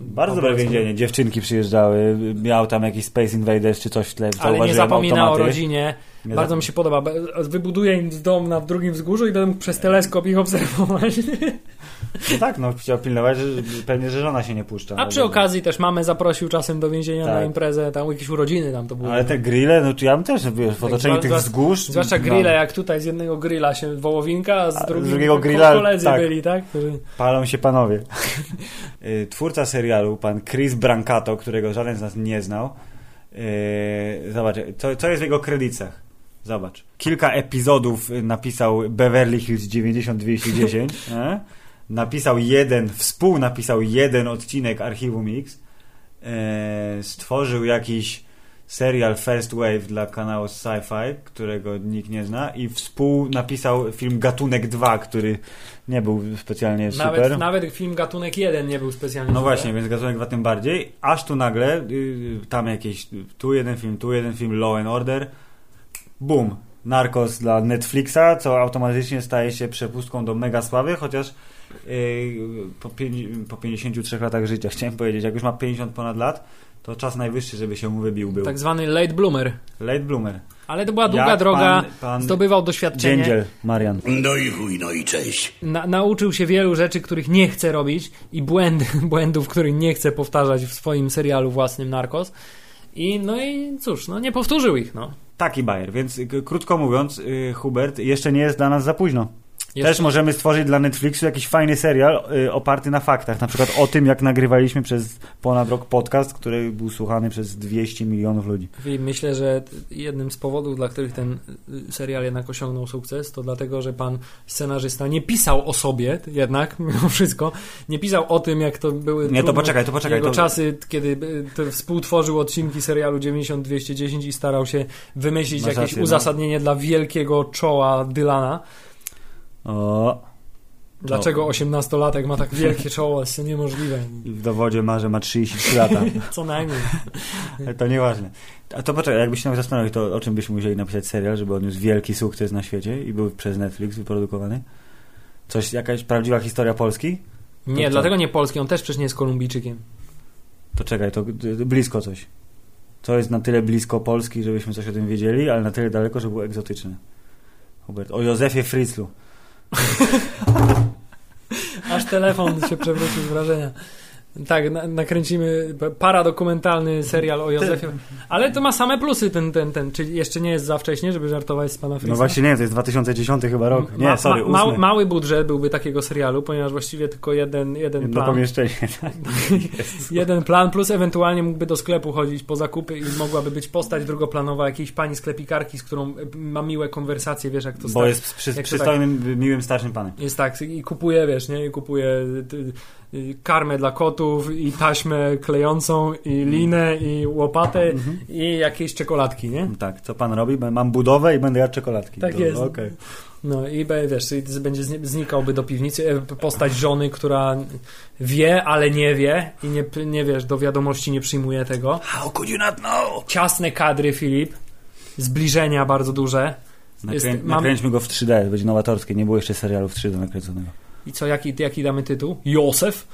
Bardzo dobre więzienie. Dziewczynki przyjeżdżały, miał tam jakiś Space Invaders czy coś w tle. Ale nie zapomina o automaty. rodzinie. Nie Bardzo mi się podoba. Wybuduje im dom na drugim wzgórzu i będę przez teleskop ich obserwować. No tak, no chciał pilnować, że pewnie, że żona się nie puszcza. A No, przy okazji też mamę zaprosił czasem do więzienia Tak. na imprezę, tam jakieś urodziny tam to były. Ale te grille, no to ja bym też, wiesz, w otoczeniu zwła- tych zwła- wzgórz... Zwłaszcza no, grille, jak tutaj z jednego grilla się wołowinka, a z, A z drugiego, grilla, koledzy tak. byli, tak? Którzy... Palą się panowie. Y, Twórca serialu, pan Chris Brancato, którego żaden z nas nie znał. Yy, zobacz, co, co jest w jego kredytach? Zobacz. Kilka epizodów napisał Beverly Hills 90210. Napisał jeden, współnapisał jeden odcinek Archiwum Mix. E, stworzył jakiś serial First Wave dla kanału Sci-Fi, którego nikt nie zna i współnapisał film Gatunek 2, który nie był specjalnie super. Nawet, nawet film Gatunek 1 nie był specjalnie No super. właśnie, więc Gatunek 2 tym bardziej. Aż tu nagle, y, tam jakieś, tu jeden film, tu jeden film, Law and Order. Boom. Narcos dla Netflixa, co automatycznie staje się przepustką do mega sławy, chociaż po, pięć- po 53 latach życia, chciałem powiedzieć, jak już ma 50 ponad lat, to czas najwyższy, żeby się mu wybił był. Tak zwany late bloomer. Late bloomer. Ale to była długa Jak droga, pan- pan zdobywał doświadczenie. Dziędziel, Marian. No i chuj, no i cześć. Na, nauczył się wielu rzeczy, których nie chce robić i błędy, błędów, których nie chce powtarzać w swoim serialu własnym Narcos. I no i cóż, no nie powtórzył ich, no. Taki bajer, więc y, krótko mówiąc, y, Hubert, jeszcze nie jest dla nas za późno. Jeszcze- Też możemy stworzyć dla Netflixu jakiś fajny serial y, oparty na faktach. Na przykład o tym, jak nagrywaliśmy przez ponad rok podcast, który był słuchany przez 200 milionów ludzi. I myślę, że jednym z powodów, dla których ten y, serial jednak osiągnął sukces, to dlatego, że pan scenarzysta nie pisał o sobie jednak, mimo wszystko, nie pisał o tym, jak to były Nie, to poczekaj, to poczekaj, jego to- czasy, kiedy y, to współtworzył odcinki serialu 90-210 i starał się wymyślić Masz jakieś rację, no. uzasadnienie dla wielkiego czoła Dylana. O, Dlaczego 18-latek ma tak wielkie czoło? Jest to niemożliwe. i w dowodzie ma, że ma 33 lata. Co najmniej. To nieważne. A to poczekaj, jakbyś się nam zastanowił, to o czym byśmy musieli napisać serial, żeby odniósł wielki sukces na świecie i był przez Netflix wyprodukowany? Coś, jakaś prawdziwa historia Polski? Nie, co? dlatego nie polski, on też przecież nie jest Kolumbijczykiem. To czekaj, to blisko coś. To jest na tyle blisko Polski, żebyśmy coś o tym wiedzieli, ale na tyle daleko, żeby było egzotyczne. Hubert, o Józefie Fritzlu. Aż telefon się przewrócił z wrażenia. Tak, na, nakręcimy paradokumentalny serial o Józefie. Ale to ma same plusy ten, ten, ten. Czyli jeszcze nie jest za wcześnie, żeby żartować z pana Fritza? No właśnie nie, to jest 2010 chyba rok. Nie, Ma- sorry, ma, mały, budżet byłby takiego serialu, ponieważ właściwie tylko jeden, jeden Jedno plan. pomieszczenie. Jeden plan, plus ewentualnie mógłby do sklepu chodzić po zakupy i mogłaby być postać drugoplanowa jakiejś pani sklepikarki, z którą e, ma miłe konwersacje, wiesz jak to Bo stać. jest przy, przystojnym, miłym, starszym panem. Jest tak, i kupuje, wiesz, nie? I kupuje y, y, karmę dla kotów i taśmę klejącą i linę i łopatę i jakieś czekoladki, nie? Tak, co pan robi? Mam budowę i będę jadł czekoladki. Tak To- jest. Okej. No i wiesz, będzie zni- znikałby do piwnicy e, postać żony, która wie, ale nie wie i nie, nie wiesz, do wiadomości nie przyjmuje tego. How could you not know? Ciasne kadry, Filip. Zbliżenia bardzo duże. Jest- Nakrę... mam- Nakręćmy go w 3D, będzie nowatorskie. Nie było jeszcze serialu w 3D nakręconego. I co, jaki, jaki damy tytuł? Józef?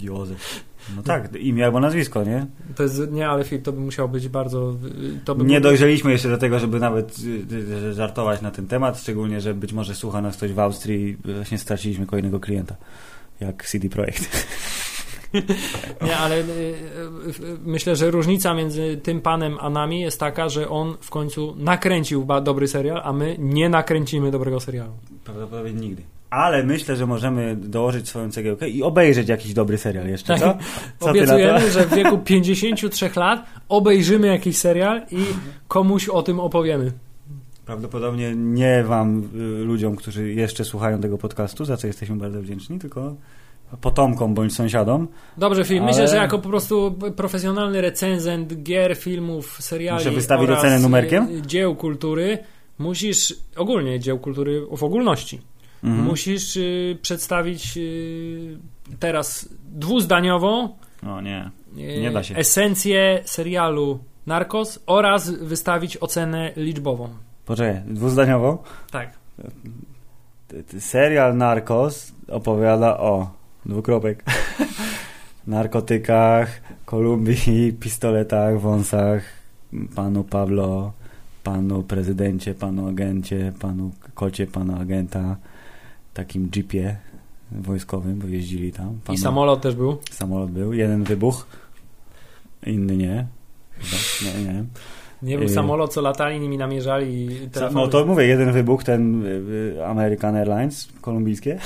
Józef. No tak, imię albo nazwisko, nie? To jest, nie, ale to by musiał być bardzo... y, To by Nie był- dojrzeliśmy jeszcze do tego, żeby nawet y, y, żartować na ten temat, szczególnie, że być może słucha nas ktoś w Austrii i właśnie straciliśmy kolejnego klienta, jak CD Projekt. Nie, ale y, y, y, myślę, że różnica między tym panem a nami jest taka, że on w końcu nakręcił dobry serial, a my nie nakręcimy dobrego serialu. Prawdopodobnie nigdy. Ale myślę, że możemy dołożyć swoją cegiełkę i obejrzeć jakiś dobry serial jeszcze, co? co na to? Obiecujemy, że w wieku 53 lat obejrzymy jakiś serial i komuś o tym opowiemy. Prawdopodobnie nie wam, y, ludziom, którzy jeszcze słuchają tego podcastu, za co jesteśmy bardzo wdzięczni, tylko potomkom bądź sąsiadom. Dobrze, film. Ale- Myślę, że jako po prostu profesjonalny recenzent gier, filmów, seriali Muszę wystawić ocenę numerkiem? y, dzieł kultury, musisz, ogólnie dzieł kultury w ogólności, Mhm. musisz y, przedstawić y, teraz dwuzdaniową O nie. y, Nie da się. esencję serialu Narcos oraz wystawić ocenę liczbową. Poczekaj, dwuzdaniowo. Tak. Serial Narcos opowiada o dwukropek narkotykach, Kolumbii, pistoletach, wąsach, panu Pablo, panu prezydencie, panu agencie, panu kocie, panu agenta, takim jeepie wojskowym, bo jeździli tam. I Panu, samolot też był. samolot był, jeden wybuch, inny nie. Chyba, nie, nie. Nie był Y- samolot, co latali, nimi namierzali i telefony. No to mówię, jeden wybuch, ten y, y, American Airlines, kolumbijskie,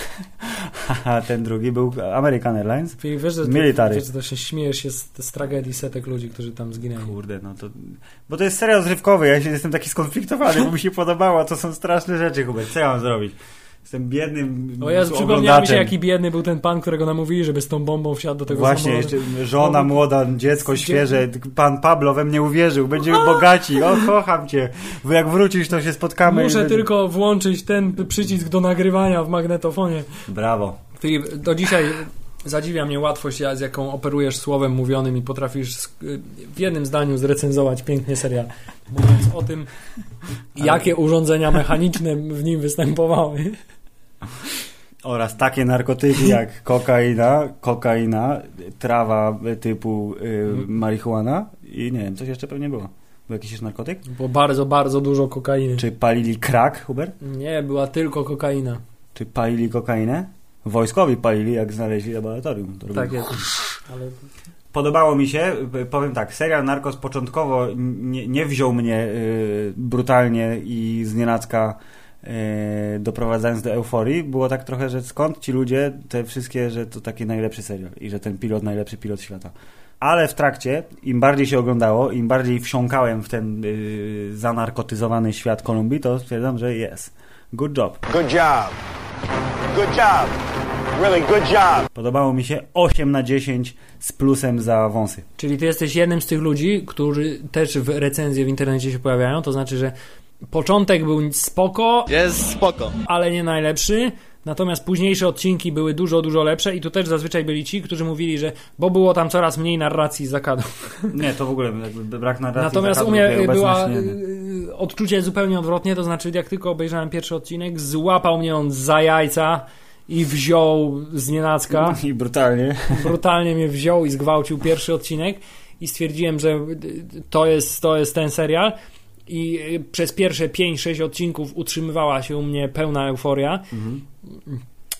a ten drugi był American Airlines. I wiesz, że Military. wiesz, to się śmiejesz się z, z tragedii setek ludzi, którzy tam zginęli. Kurde, no to... Bo to jest serial zrywkowy, ja się jestem taki skonfliktowany, bo mi się podobało, to są straszne rzeczy, Hubert, co ja mam zrobić? Jestem biednym O Jezu, przypomniał mi się, jaki biedny był ten pan, którego namówili, żeby z tą bombą wsiadł do tego Właśnie, żona młoda, dziecko świeże, pan Pablo we mnie uwierzył, będziemy bogaci, o kocham cię, bo jak wrócisz, to się spotkamy. Muszę i- tylko włączyć ten przycisk do nagrywania w magnetofonie. Brawo. Filip, do dzisiaj zadziwia mnie łatwość, z jaką operujesz słowem mówionym i potrafisz sk- w jednym zdaniu zrecenzować pięknie serial. Mówiąc o tym, jakie urządzenia mechaniczne w nim występowały. Oraz takie narkotyki jak kokaina, kokaina, trawa typu y, Mhm. marihuana i nie wiem, coś jeszcze pewnie było. Był jakiś jeszcze narkotyk? Było bardzo, bardzo dużo kokainy. Czy palili crack, Hubert? Nie, była tylko kokaina. Czy palili kokainę? Wojskowi palili, jak znaleźli laboratorium. To Tak jest. Ale Podobało mi się, powiem tak, serial Narcos początkowo nie, nie wziął mnie y, brutalnie i znienacka y, doprowadzając do euforii. Było tak trochę, że skąd ci ludzie, te wszystkie, że to taki najlepszy serial i że ten pilot najlepszy pilot świata. Ale w trakcie, im bardziej się oglądało, im bardziej wsiąkałem w ten y, zanarkotyzowany świat Kolumbii, to stwierdzam, że jest. Good job. Good job. Good job. Really good job. Podobało mi się 8 na 10 z plusem za wąsy. Czyli ty jesteś jednym z tych ludzi, którzy też w recenzje w internecie się pojawiają, to znaczy, że początek był spoko, Jest spoko. ale nie najlepszy, natomiast późniejsze odcinki były dużo, dużo lepsze i tu też zazwyczaj byli ci, którzy mówili, że bo było tam coraz mniej narracji z zakadu. Nie, to w ogóle jakby brak narracji. Natomiast u mnie była nie- y, odczucie zupełnie odwrotnie, to znaczy jak tylko obejrzałem pierwszy odcinek, złapał mnie on za jajca i wziął z nienacka. I brutalnie. brutalnie mnie wziął i zgwałcił pierwszy odcinek i stwierdziłem, że to jest, to jest ten serial i y, przez pierwsze 5-6 odcinków utrzymywała się u mnie pełna euforia.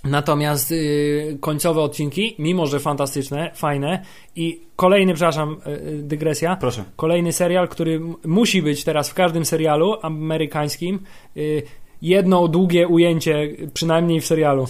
Natomiast y, końcowe odcinki, mimo że fantastyczne, fajne i kolejny, przepraszam, y, y, dygresja, Proszę. kolejny serial, który musi być teraz w każdym serialu amerykańskim, y, jedno długie ujęcie, przynajmniej w serialu.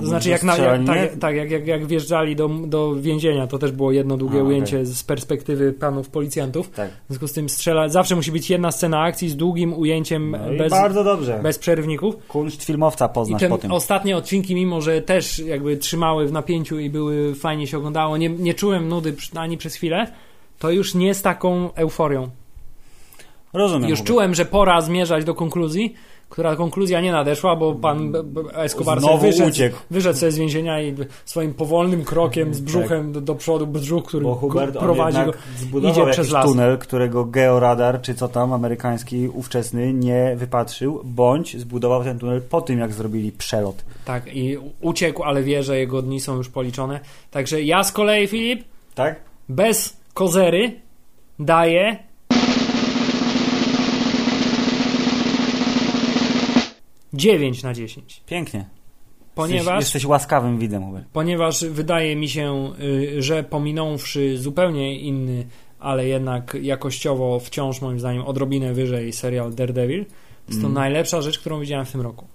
To, znaczy, jak, na, jak, tak, tak jak, jak, jak wjeżdżali do, do więzienia, to też było jedno długie A, ujęcie z perspektywy panów policjantów. Tak. W związku z tym strzela, zawsze musi być jedna scena akcji z długim ujęciem No i bez, bardzo dobrze. bez przerywników. Kunszt filmowca I poznasz te po tym. ostatnie odcinki, mimo że też jakby trzymały w napięciu i były fajnie się oglądało, nie, nie czułem nudy ani przez chwilę, to już nie z taką euforią. Rozumiem. Już Hubert. czułem, że pora zmierzać do konkluzji, która konkluzja nie nadeszła, bo pan Escobar sobie Znowu wyszedł, uciekł. wyszedł sobie z więzienia i swoim powolnym krokiem z brzuchem do, do przodu, brzuch, który Bo Hubert prowadzi go, idzie przez las. tunel, którego georadar, czy co tam, amerykański, ówczesny, nie wypatrzył, bądź zbudował ten tunel po tym, jak zrobili przelot. Tak, i uciekł, ale wie, że jego dni są już policzone. Także ja z kolei, Filip, Tak? bez kozery daję 9 na 10. Pięknie. Ponieważ Jesteś, jesteś łaskawym widzem, Hubert. ponieważ wydaje mi się, y, że pominąwszy zupełnie inny, ale jednak jakościowo wciąż moim zdaniem odrobinę wyżej serial Daredevil, jest to Mm. najlepsza rzecz, którą widziałem w tym roku.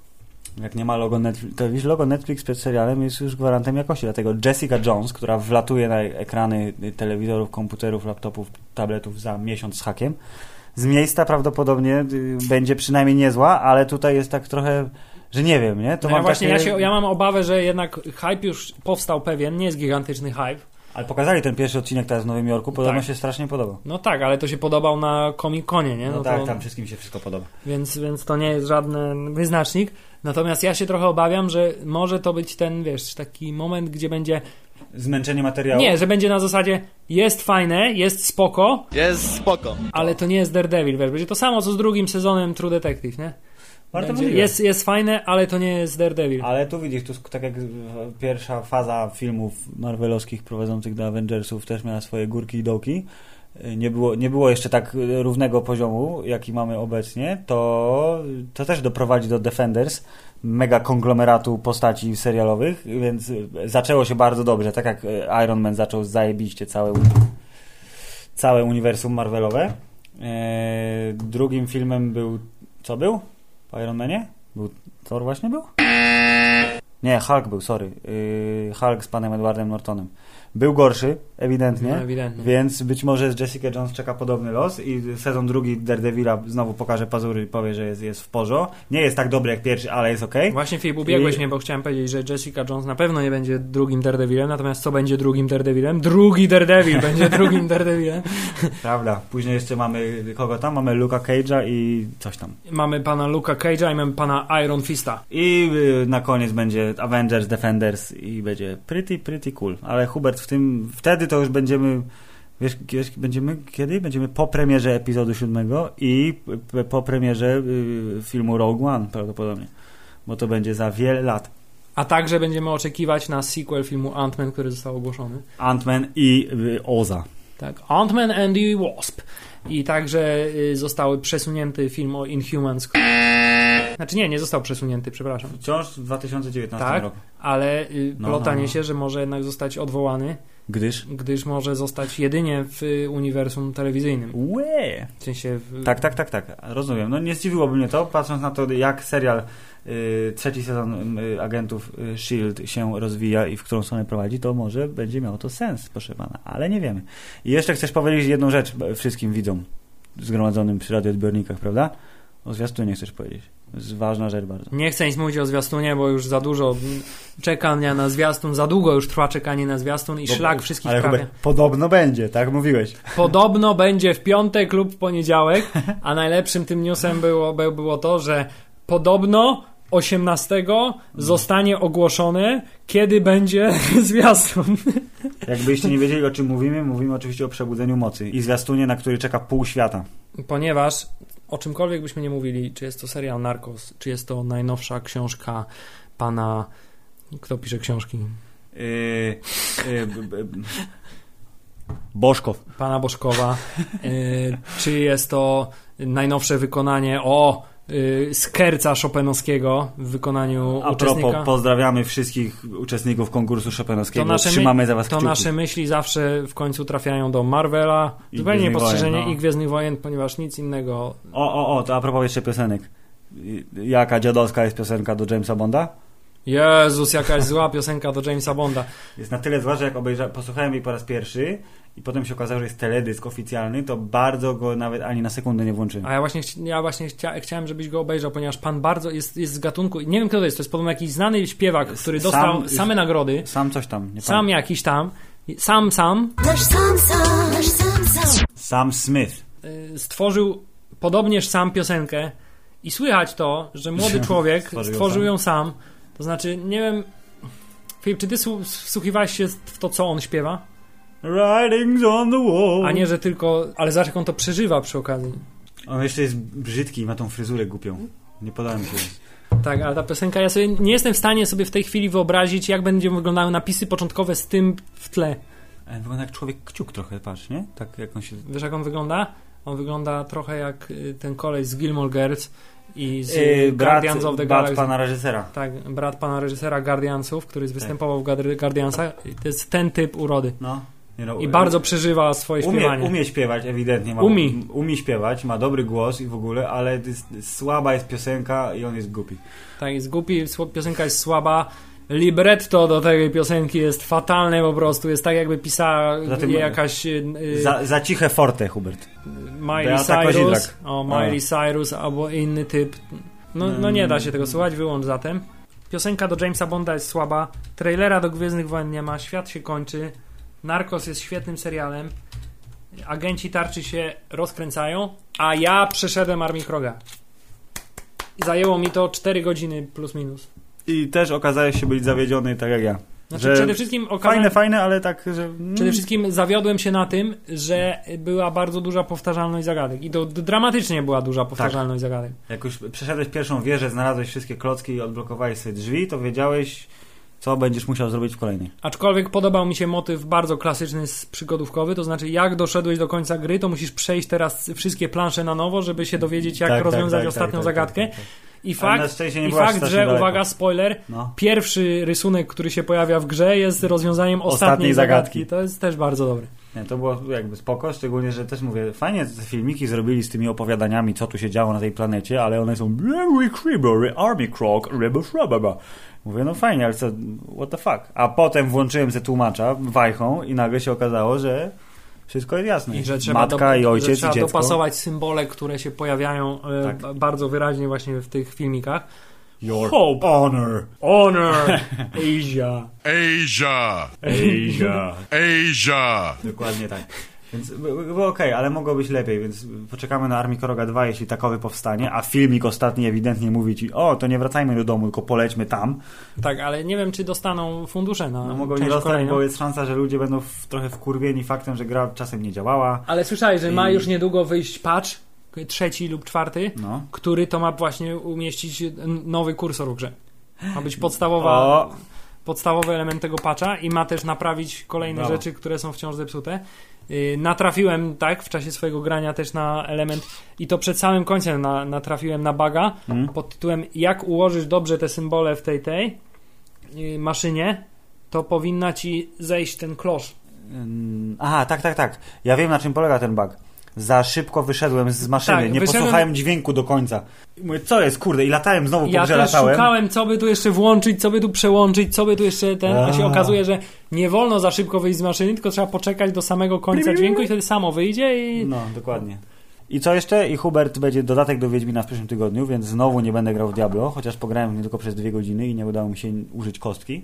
Jak nie ma logo Netflix, to wiesz, logo Netflix przed serialem jest już gwarantem jakości, dlatego Jessica Jones, która wlatuje na ekrany telewizorów, komputerów, laptopów, tabletów za miesiąc z hakiem, z miejsca prawdopodobnie y, będzie przynajmniej niezła, ale tutaj jest tak trochę, że nie wiem, nie? To No ja mam właśnie, takie... ja, się, ja mam obawę, że jednak hype już powstał pewien, nie jest gigantyczny hype. Ale pokazali ten pierwszy odcinek teraz w Nowym Jorku, podobno Tak. się strasznie podobał. No tak, ale to się podobał na Comic-Conie, nie? No, tak, to, tam wszystkim się wszystko podoba. więc, więc to nie jest żaden wyznacznik. Natomiast ja się trochę obawiam, że może to być ten, wiesz, taki moment, gdzie będzie... Zmęczenie materiału? Nie, że będzie na zasadzie jest fajne, jest spoko, Jest spoko. ale to nie jest Daredevil, wiesz, będzie to samo co z drugim sezonem True Detective, nie? Bardzo Będzie, możliwe. jest, jest fajne, ale to nie jest Daredevil. Ale tu widzisz, tu tak jak pierwsza faza filmów marvelowskich prowadzących do Avengersów też miała swoje górki i dołki. Nie było, nie było jeszcze tak równego poziomu, jaki mamy obecnie, to, to też doprowadzi do Defenders, mega konglomeratu postaci serialowych, więc zaczęło się bardzo dobrze, tak jak Iron Man zaczął zajebiście całe, całe uniwersum Marvelowe. Eee, drugim filmem był, co był? W Iron Manie? Był Thor właśnie był? Nie, Hulk był, sorry. Hulk z panem Edwardem Nortonem. Był gorszy, ewidentnie, No, ewidentnie. więc być może z Jessica Jones czeka podobny los i sezon drugi Daredevila znowu pokaże pazury i powie, że jest, jest w porzo. Nie jest tak dobry jak pierwszy, ale jest okej. Właśnie Filip, ubiegłeś I- mnie, bo chciałem powiedzieć, że Jessica Jones na pewno nie będzie drugim Daredevilem, natomiast co będzie drugim Daredevilem? Drugi Daredevil będzie drugim Daredevilem. Prawda. Później jeszcze mamy, kogo tam? Mamy Luka Cage'a i coś tam. Mamy pana Luka Cage'a i mamy pana Iron Fista. I y, na koniec będzie Avengers, Defenders i będzie pretty, pretty cool. Ale Hubert, w tym, wtedy to już będziemy, wiesz, wiesz będziemy kiedy? Będziemy po premierze epizodu siódmego i po premierze y, filmu Rogue One prawdopodobnie. Bo to będzie za wiele lat. A także będziemy oczekiwać na sequel filmu Ant-Man, który został ogłoszony. Ant-Man i y, Oza. Tak, Ant-Man and the Wasp. I także y, zostały przesunięty film o Inhumans. Znaczy nie, nie został przesunięty, przepraszam. Wciąż w 2019 Tak, roku. ale y, No, plotanie no, no. się, że może jednak zostać odwołany, Gdyż? gdyż może zostać jedynie w y, uniwersum telewizyjnym. Łe! W sensie w, Tak, tak, tak, tak. Rozumiem. No nie zdziwiłoby mnie to, patrząc na to, jak serial y, trzeci sezon y, agentów y, S.H.I.E.L.D. się rozwija i w którą stronę prowadzi, to może będzie miało to sens, proszę pana. Ale nie wiemy. I jeszcze chcesz powiedzieć jedną rzecz wszystkim widzom zgromadzonym przy radioodbiornikach, prawda? O zwiastunie chcesz powiedzieć. Jest ważna rzecz bardzo. Nie chcę nic mówić o zwiastunie, bo już za dużo czekania na zwiastun, za długo już trwa czekanie na zwiastun i Bo- szlak wszystkich Ale prawie. Podobno będzie, tak mówiłeś. Podobno będzie w piątek lub w poniedziałek, a najlepszym tym newsem było, by- było to, że podobno 18 zostanie ogłoszone, kiedy będzie zwiastun. Jakbyście nie wiedzieli, o czym mówimy, mówimy oczywiście o Przebudzeniu Mocy i zwiastunie, na który czeka pół świata. Ponieważ o czymkolwiek byśmy nie mówili, czy jest to serial Narcos, czy jest to najnowsza książka pana... Kto pisze książki? Yy, yy, b- b- Bożkow. pana Bożkowa, y, czy jest to najnowsze wykonanie o Skerca Chopinowskiego w wykonaniu A uczestnika. propos, pozdrawiamy wszystkich uczestników konkursu Chopinowskiego. to nasze, Trzymamy my, za was to kciuki. nasze myśli zawsze w końcu trafiają do Marvela, I zupełnie niepostrzeżenie no. i Gwiezdnych Wojen, ponieważ nic innego O, o, o, to a propos jeszcze piosenek. Y, Jaka dziadowska jest piosenka do Jamesa Bonda? Jezus, jakaś zła piosenka do Jamesa Bonda. Jest na tyle zła, że jak obejrza... posłuchałem jej po raz pierwszy i potem się okazało, że jest teledysk oficjalny, to bardzo go nawet ani na sekundę nie włączyłem. A ja właśnie, ja właśnie chcia, chciałem, żebyś go obejrzał, ponieważ pan bardzo jest, jest z gatunku. Nie wiem kto to jest, to jest podobno jakiś znany śpiewak, który Sam- dostał same nagrody. Sam coś tam, nie Sam pamiętam. jakiś tam. Sam, sam. Nasz sam sam, nasz sam sam. Sam Smith. y, stworzył podobnież sam piosenkę i słychać to, że młody człowiek Stworzył ją sam? ją sam. To znaczy, nie wiem, Filip, czy ty słu- wsłuchiwałeś się w to, co on śpiewa? Writings on the wall. A nie, że tylko... Ale zobacz, jak on to przeżywa przy okazji. On jeszcze jest brzydki i ma tą fryzurę głupią. Nie podoba mi się. Tak, ale ta piosenka, ja sobie nie jestem w stanie sobie w tej chwili wyobrazić, jak będą wyglądały napisy początkowe z tym w tle. Ale wygląda jak człowiek kciuk trochę, patrz, nie? Tak jak on się... Wiesz, jak on wygląda? On wygląda trochę jak y, ten koleś z Gilmore Girls i z Yy, brat, Guardians of the brat Galaxy. pana reżysera. Tak, brat pana reżysera Guardiansów, który Tak. występował w Guardi- Guardiansach. To jest ten typ urody. No. Nie no, I bardzo przeżywa swoje umie, śpiewanie. umie śpiewać, ewidentnie. Ma, Umi. Umie śpiewać, ma dobry głos i w ogóle, ale jest, słaba jest piosenka i on jest głupi. Tak, jest głupi, piosenka jest słaba. Libretto do tej piosenki jest fatalne po prostu. Jest tak, jakby pisała je jakaś y, y, Za, za ciche forte, Hubert. Miley Cyrus. O, Miley Cyrus albo inny typ. No, no nie da się tego słuchać, wyłącz zatem. Piosenka do Jamesa Bonda jest słaba. Trailera do Gwiezdnych Wojen nie ma. Świat się kończy. Narcos jest świetnym serialem. Agenci tarczy się rozkręcają, a ja przeszedłem Armii Kroga. Zajęło mi to 4 godziny plus minus. I też okazałeś się być zawiedziony tak jak ja. Znaczy, Że przede wszystkim okazałem, Fajne, fajne, ale tak, że... mm, Przede wszystkim zawiodłem się na tym, że była bardzo duża powtarzalność zagadek. I to dramatycznie była duża powtarzalność zagadek. Jak już przeszedłeś pierwszą wieżę, znalazłeś wszystkie klocki i odblokowałeś sobie drzwi, to wiedziałeś, co będziesz musiał zrobić w kolejnej. Aczkolwiek podobał mi się motyw bardzo klasyczny, przygodówkowy, to znaczy jak doszedłeś do końca gry, to musisz przejść teraz wszystkie plansze na nowo, żeby się dowiedzieć, jak Tak, tak, rozwiązać tak, ostatnią tak, zagadkę. tak, tak, tak. I fakt, i fakt że, daleko. uwaga, spoiler, No. pierwszy rysunek, który się pojawia w grze jest rozwiązaniem ostatniej, Ostatniej zagadki. zagadki. To jest też bardzo dobre. Nie, to było jakby spoko, szczególnie, że też mówię, fajnie te filmiki zrobili z tymi opowiadaniami, co tu się działo na tej planecie, ale one są Army Croc. Mówię, no fajnie, ale co, what the fuck? A potem włączyłem ze tłumacza wajchą i nagle się okazało, że wszystko jest jasne. I że trzeba, Matka do, i że ojciec trzeba i dziecko. dopasować symbole, które się pojawiają e, Tak. bardzo wyraźnie właśnie w tych filmikach. Your Hope. honor. Honor, Asia. Asia. Asia. Asia. Dokładnie tak. Więc by- by- było okej, ale mogło być lepiej, więc poczekamy na Armii Koroga 2, jeśli takowy powstanie, a filmik ostatni ewidentnie mówi ci, o, to nie wracajmy do domu, tylko polećmy tam. Tak, ale nie wiem, czy dostaną fundusze na No mogą nie dostać, kolejną. bo jest szansa, że ludzie będą w, trochę wkurwieni faktem, że gra czasem nie działała. Ale słyszałeś, że ma I- już niedługo wyjść patch, trzeci lub czwarty, No. który to ma właśnie umieścić nowy kursor w grze. Ma być podstawowa, O, podstawowy element tego patcha i ma też naprawić kolejne Brawo. rzeczy, które są wciąż zepsute. Yy, natrafiłem, tak, w czasie swojego grania też na element i to przed samym końcem na, natrafiłem na baga Mhm. pod tytułem jak ułożysz dobrze te symbole w tej tej yy, maszynie, to powinna ci zejść ten klosz. Aha, tak, tak, tak. Ja wiem na czym polega ten bug. Za szybko wyszedłem z maszyny, Tak, nie wyszedłem- posłuchałem dźwięku do końca. I Mówię, co jest, kurde, i latałem znowu po Ja grze latałem. szukałem, co by tu jeszcze włączyć, co by tu przełączyć, co by tu jeszcze ten. A się okazuje, że nie wolno za szybko wyjść z maszyny, tylko trzeba poczekać do samego końca dźwięku i wtedy samo wyjdzie i. No, dokładnie. I co jeszcze? I Hubert będzie dodatek do Wiedźmina w przyszłym tygodniu, więc znowu nie będę grał w Diablo, chociaż pograłem nie tylko przez dwie godziny i nie udało mi się użyć kostki.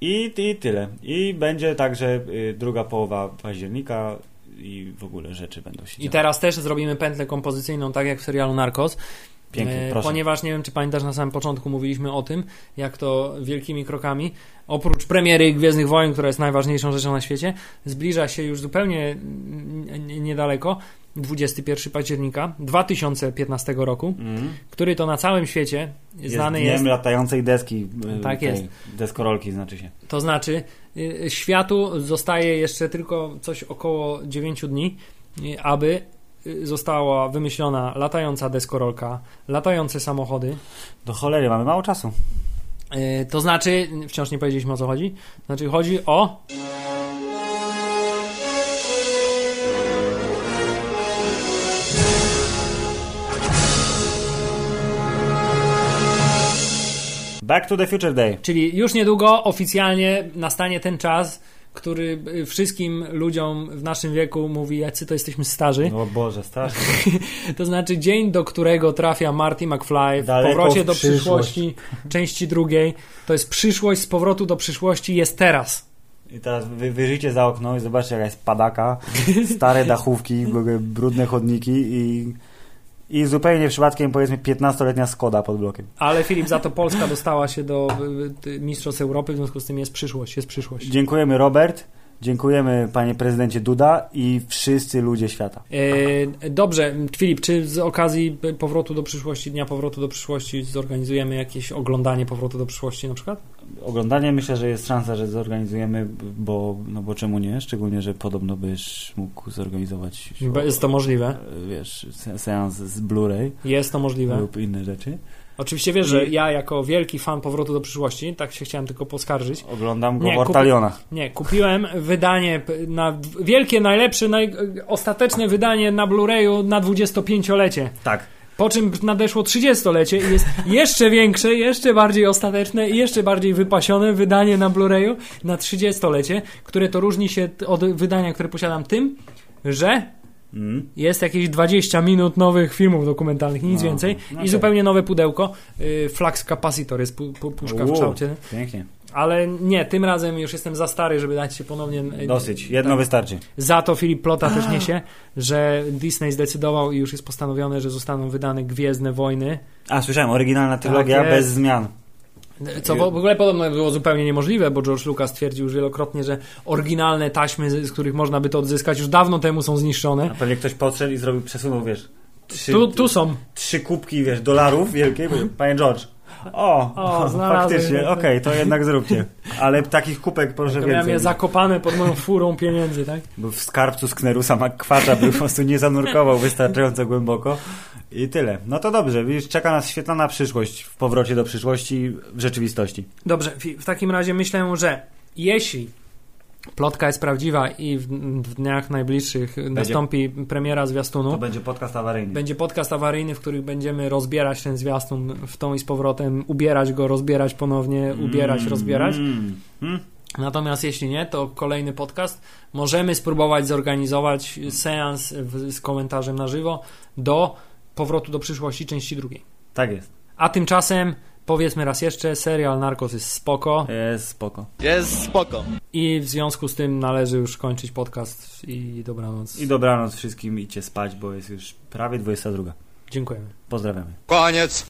I, i tyle. I będzie także y, druga połowa października i w ogóle rzeczy będą się I działy. teraz też zrobimy pętlę kompozycyjną, tak jak w serialu Narcos. Pięknie, E, proszę. Ponieważ nie wiem, czy pamiętasz, na samym początku mówiliśmy o tym, jak to wielkimi krokami, oprócz premiery Gwiezdnych Wojen, która jest najważniejszą rzeczą na świecie, zbliża się już zupełnie niedaleko, 21 października 2015 roku, Mhm. który to na całym świecie Jest znany dniem jest, latającej deski. y, Tak tej jest. Deskorolki znaczy się. to znaczy y, światu zostaje jeszcze tylko coś około 9 dni, y, aby została wymyślona latająca deskorolka, latające samochody, Do cholery, mamy mało czasu. To znaczy, wciąż nie powiedzieliśmy o co chodzi. Znaczy, chodzi o. Back to the Future Day. Czyli już niedługo oficjalnie nastanie ten czas, który wszystkim ludziom w naszym wieku mówi, jacy to jesteśmy starzy. O Boże, strasznie. To znaczy dzień, do którego trafia Marty McFly w Daleko powrocie w do przyszłości, części drugiej. To jest przyszłość z powrotu do przyszłości, jest teraz. I teraz wy, wyjrzyjcie za okno i zobaczcie jaka jest padaka, stare dachówki, brudne chodniki i, i zupełnie przypadkiem powiedzmy 15-letnia Skoda pod blokiem. Ale Filip, za to Polska dostała się do Mistrzostw Europy, w związku z tym jest przyszłość, jest przyszłość. Dziękujemy Robert, dziękujemy panie prezydencie Duda i wszyscy ludzie świata. E, Dobrze, Filip, czy z okazji powrotu do przyszłości, dnia powrotu do przyszłości zorganizujemy jakieś oglądanie powrotu do przyszłości na przykład? Oglądanie myślę, że jest szansa, że zorganizujemy, bo, no bo czemu nie? Szczególnie, że podobno byś mógł zorganizować Jest to możliwe. e, wiesz, se- seans z Blu-ray Jest to możliwe. lub inne rzeczy. Oczywiście wiesz, że ja jako wielki fan powrotu do przyszłości, tak się chciałem tylko poskarżyć. Oglądam go Nie, w Ortalionach. Nie, kupiłem wydanie na wielkie, najlepsze, naj, ostateczne wydanie na Blu-rayu na 25-lecie. Tak. Po czym nadeszło 30-lecie i jest jeszcze większe, jeszcze bardziej ostateczne i jeszcze bardziej wypasione wydanie na Blu-rayu na 30-lecie, które to różni się od wydania, które posiadam tym, że Mm. jest jakieś 20 minut nowych filmów dokumentalnych nic No, więcej. no I tak. zupełnie nowe pudełko. Y, Flux Capacitor jest pu, pu, puszka w Uuu, kształcie. Pięknie. Ale nie, tym razem już jestem za stary, żeby dać się ponownie. y, Dosyć. Jedno tak. wystarczy. Za to Filip Plota też niesie, że Disney zdecydował i już jest postanowione, że zostaną wydane Gwiezdne Wojny. A, słyszałem, oryginalna trylogia Tak bez zmian. Co w ogóle podobno było zupełnie niemożliwe, bo George Lucas twierdził już wielokrotnie, że oryginalne taśmy, z których można by to odzyskać, już dawno temu są zniszczone. A pewnie ktoś podszedł i zrobił, przesunął, wiesz, trzy, Tu, tu są. trzy kubki, wiesz, dolarów wielkie. Mówię, Panie George, o, O, faktycznie, okej, to jednak zróbcie. Ale takich kubek proszę To miałem je więcej. zakopane pod moją furą pieniędzy, tak? Bo w skarbcu Sknerusa McQuacza by po prostu nie zanurkował wystarczająco głęboko. I tyle. No to dobrze, widzisz, czeka nas świetlana przyszłość w powrocie do przyszłości w rzeczywistości. Dobrze, w takim razie myślę, że jeśli plotka jest prawdziwa i w, dniach najbliższych nastąpi premiera zwiastunu, To będzie podcast awaryjny. będzie podcast awaryjny, w którym będziemy rozbierać ten zwiastun w tą i z powrotem, ubierać go, rozbierać ponownie, ubierać, rozbierać. Mm. Mm. Natomiast jeśli nie, to kolejny podcast. Możemy spróbować zorganizować seans w, z komentarzem na żywo do powrotu do przyszłości części drugiej. Tak jest. A tymczasem powiedzmy raz jeszcze, serial Narcos jest spoko Jest spoko. Jest spoko. i w związku z tym należy już kończyć podcast i dobranoc. I dobranoc wszystkim, idźcie spać, bo jest już prawie 22. Dziękujemy. Pozdrawiamy. Koniec.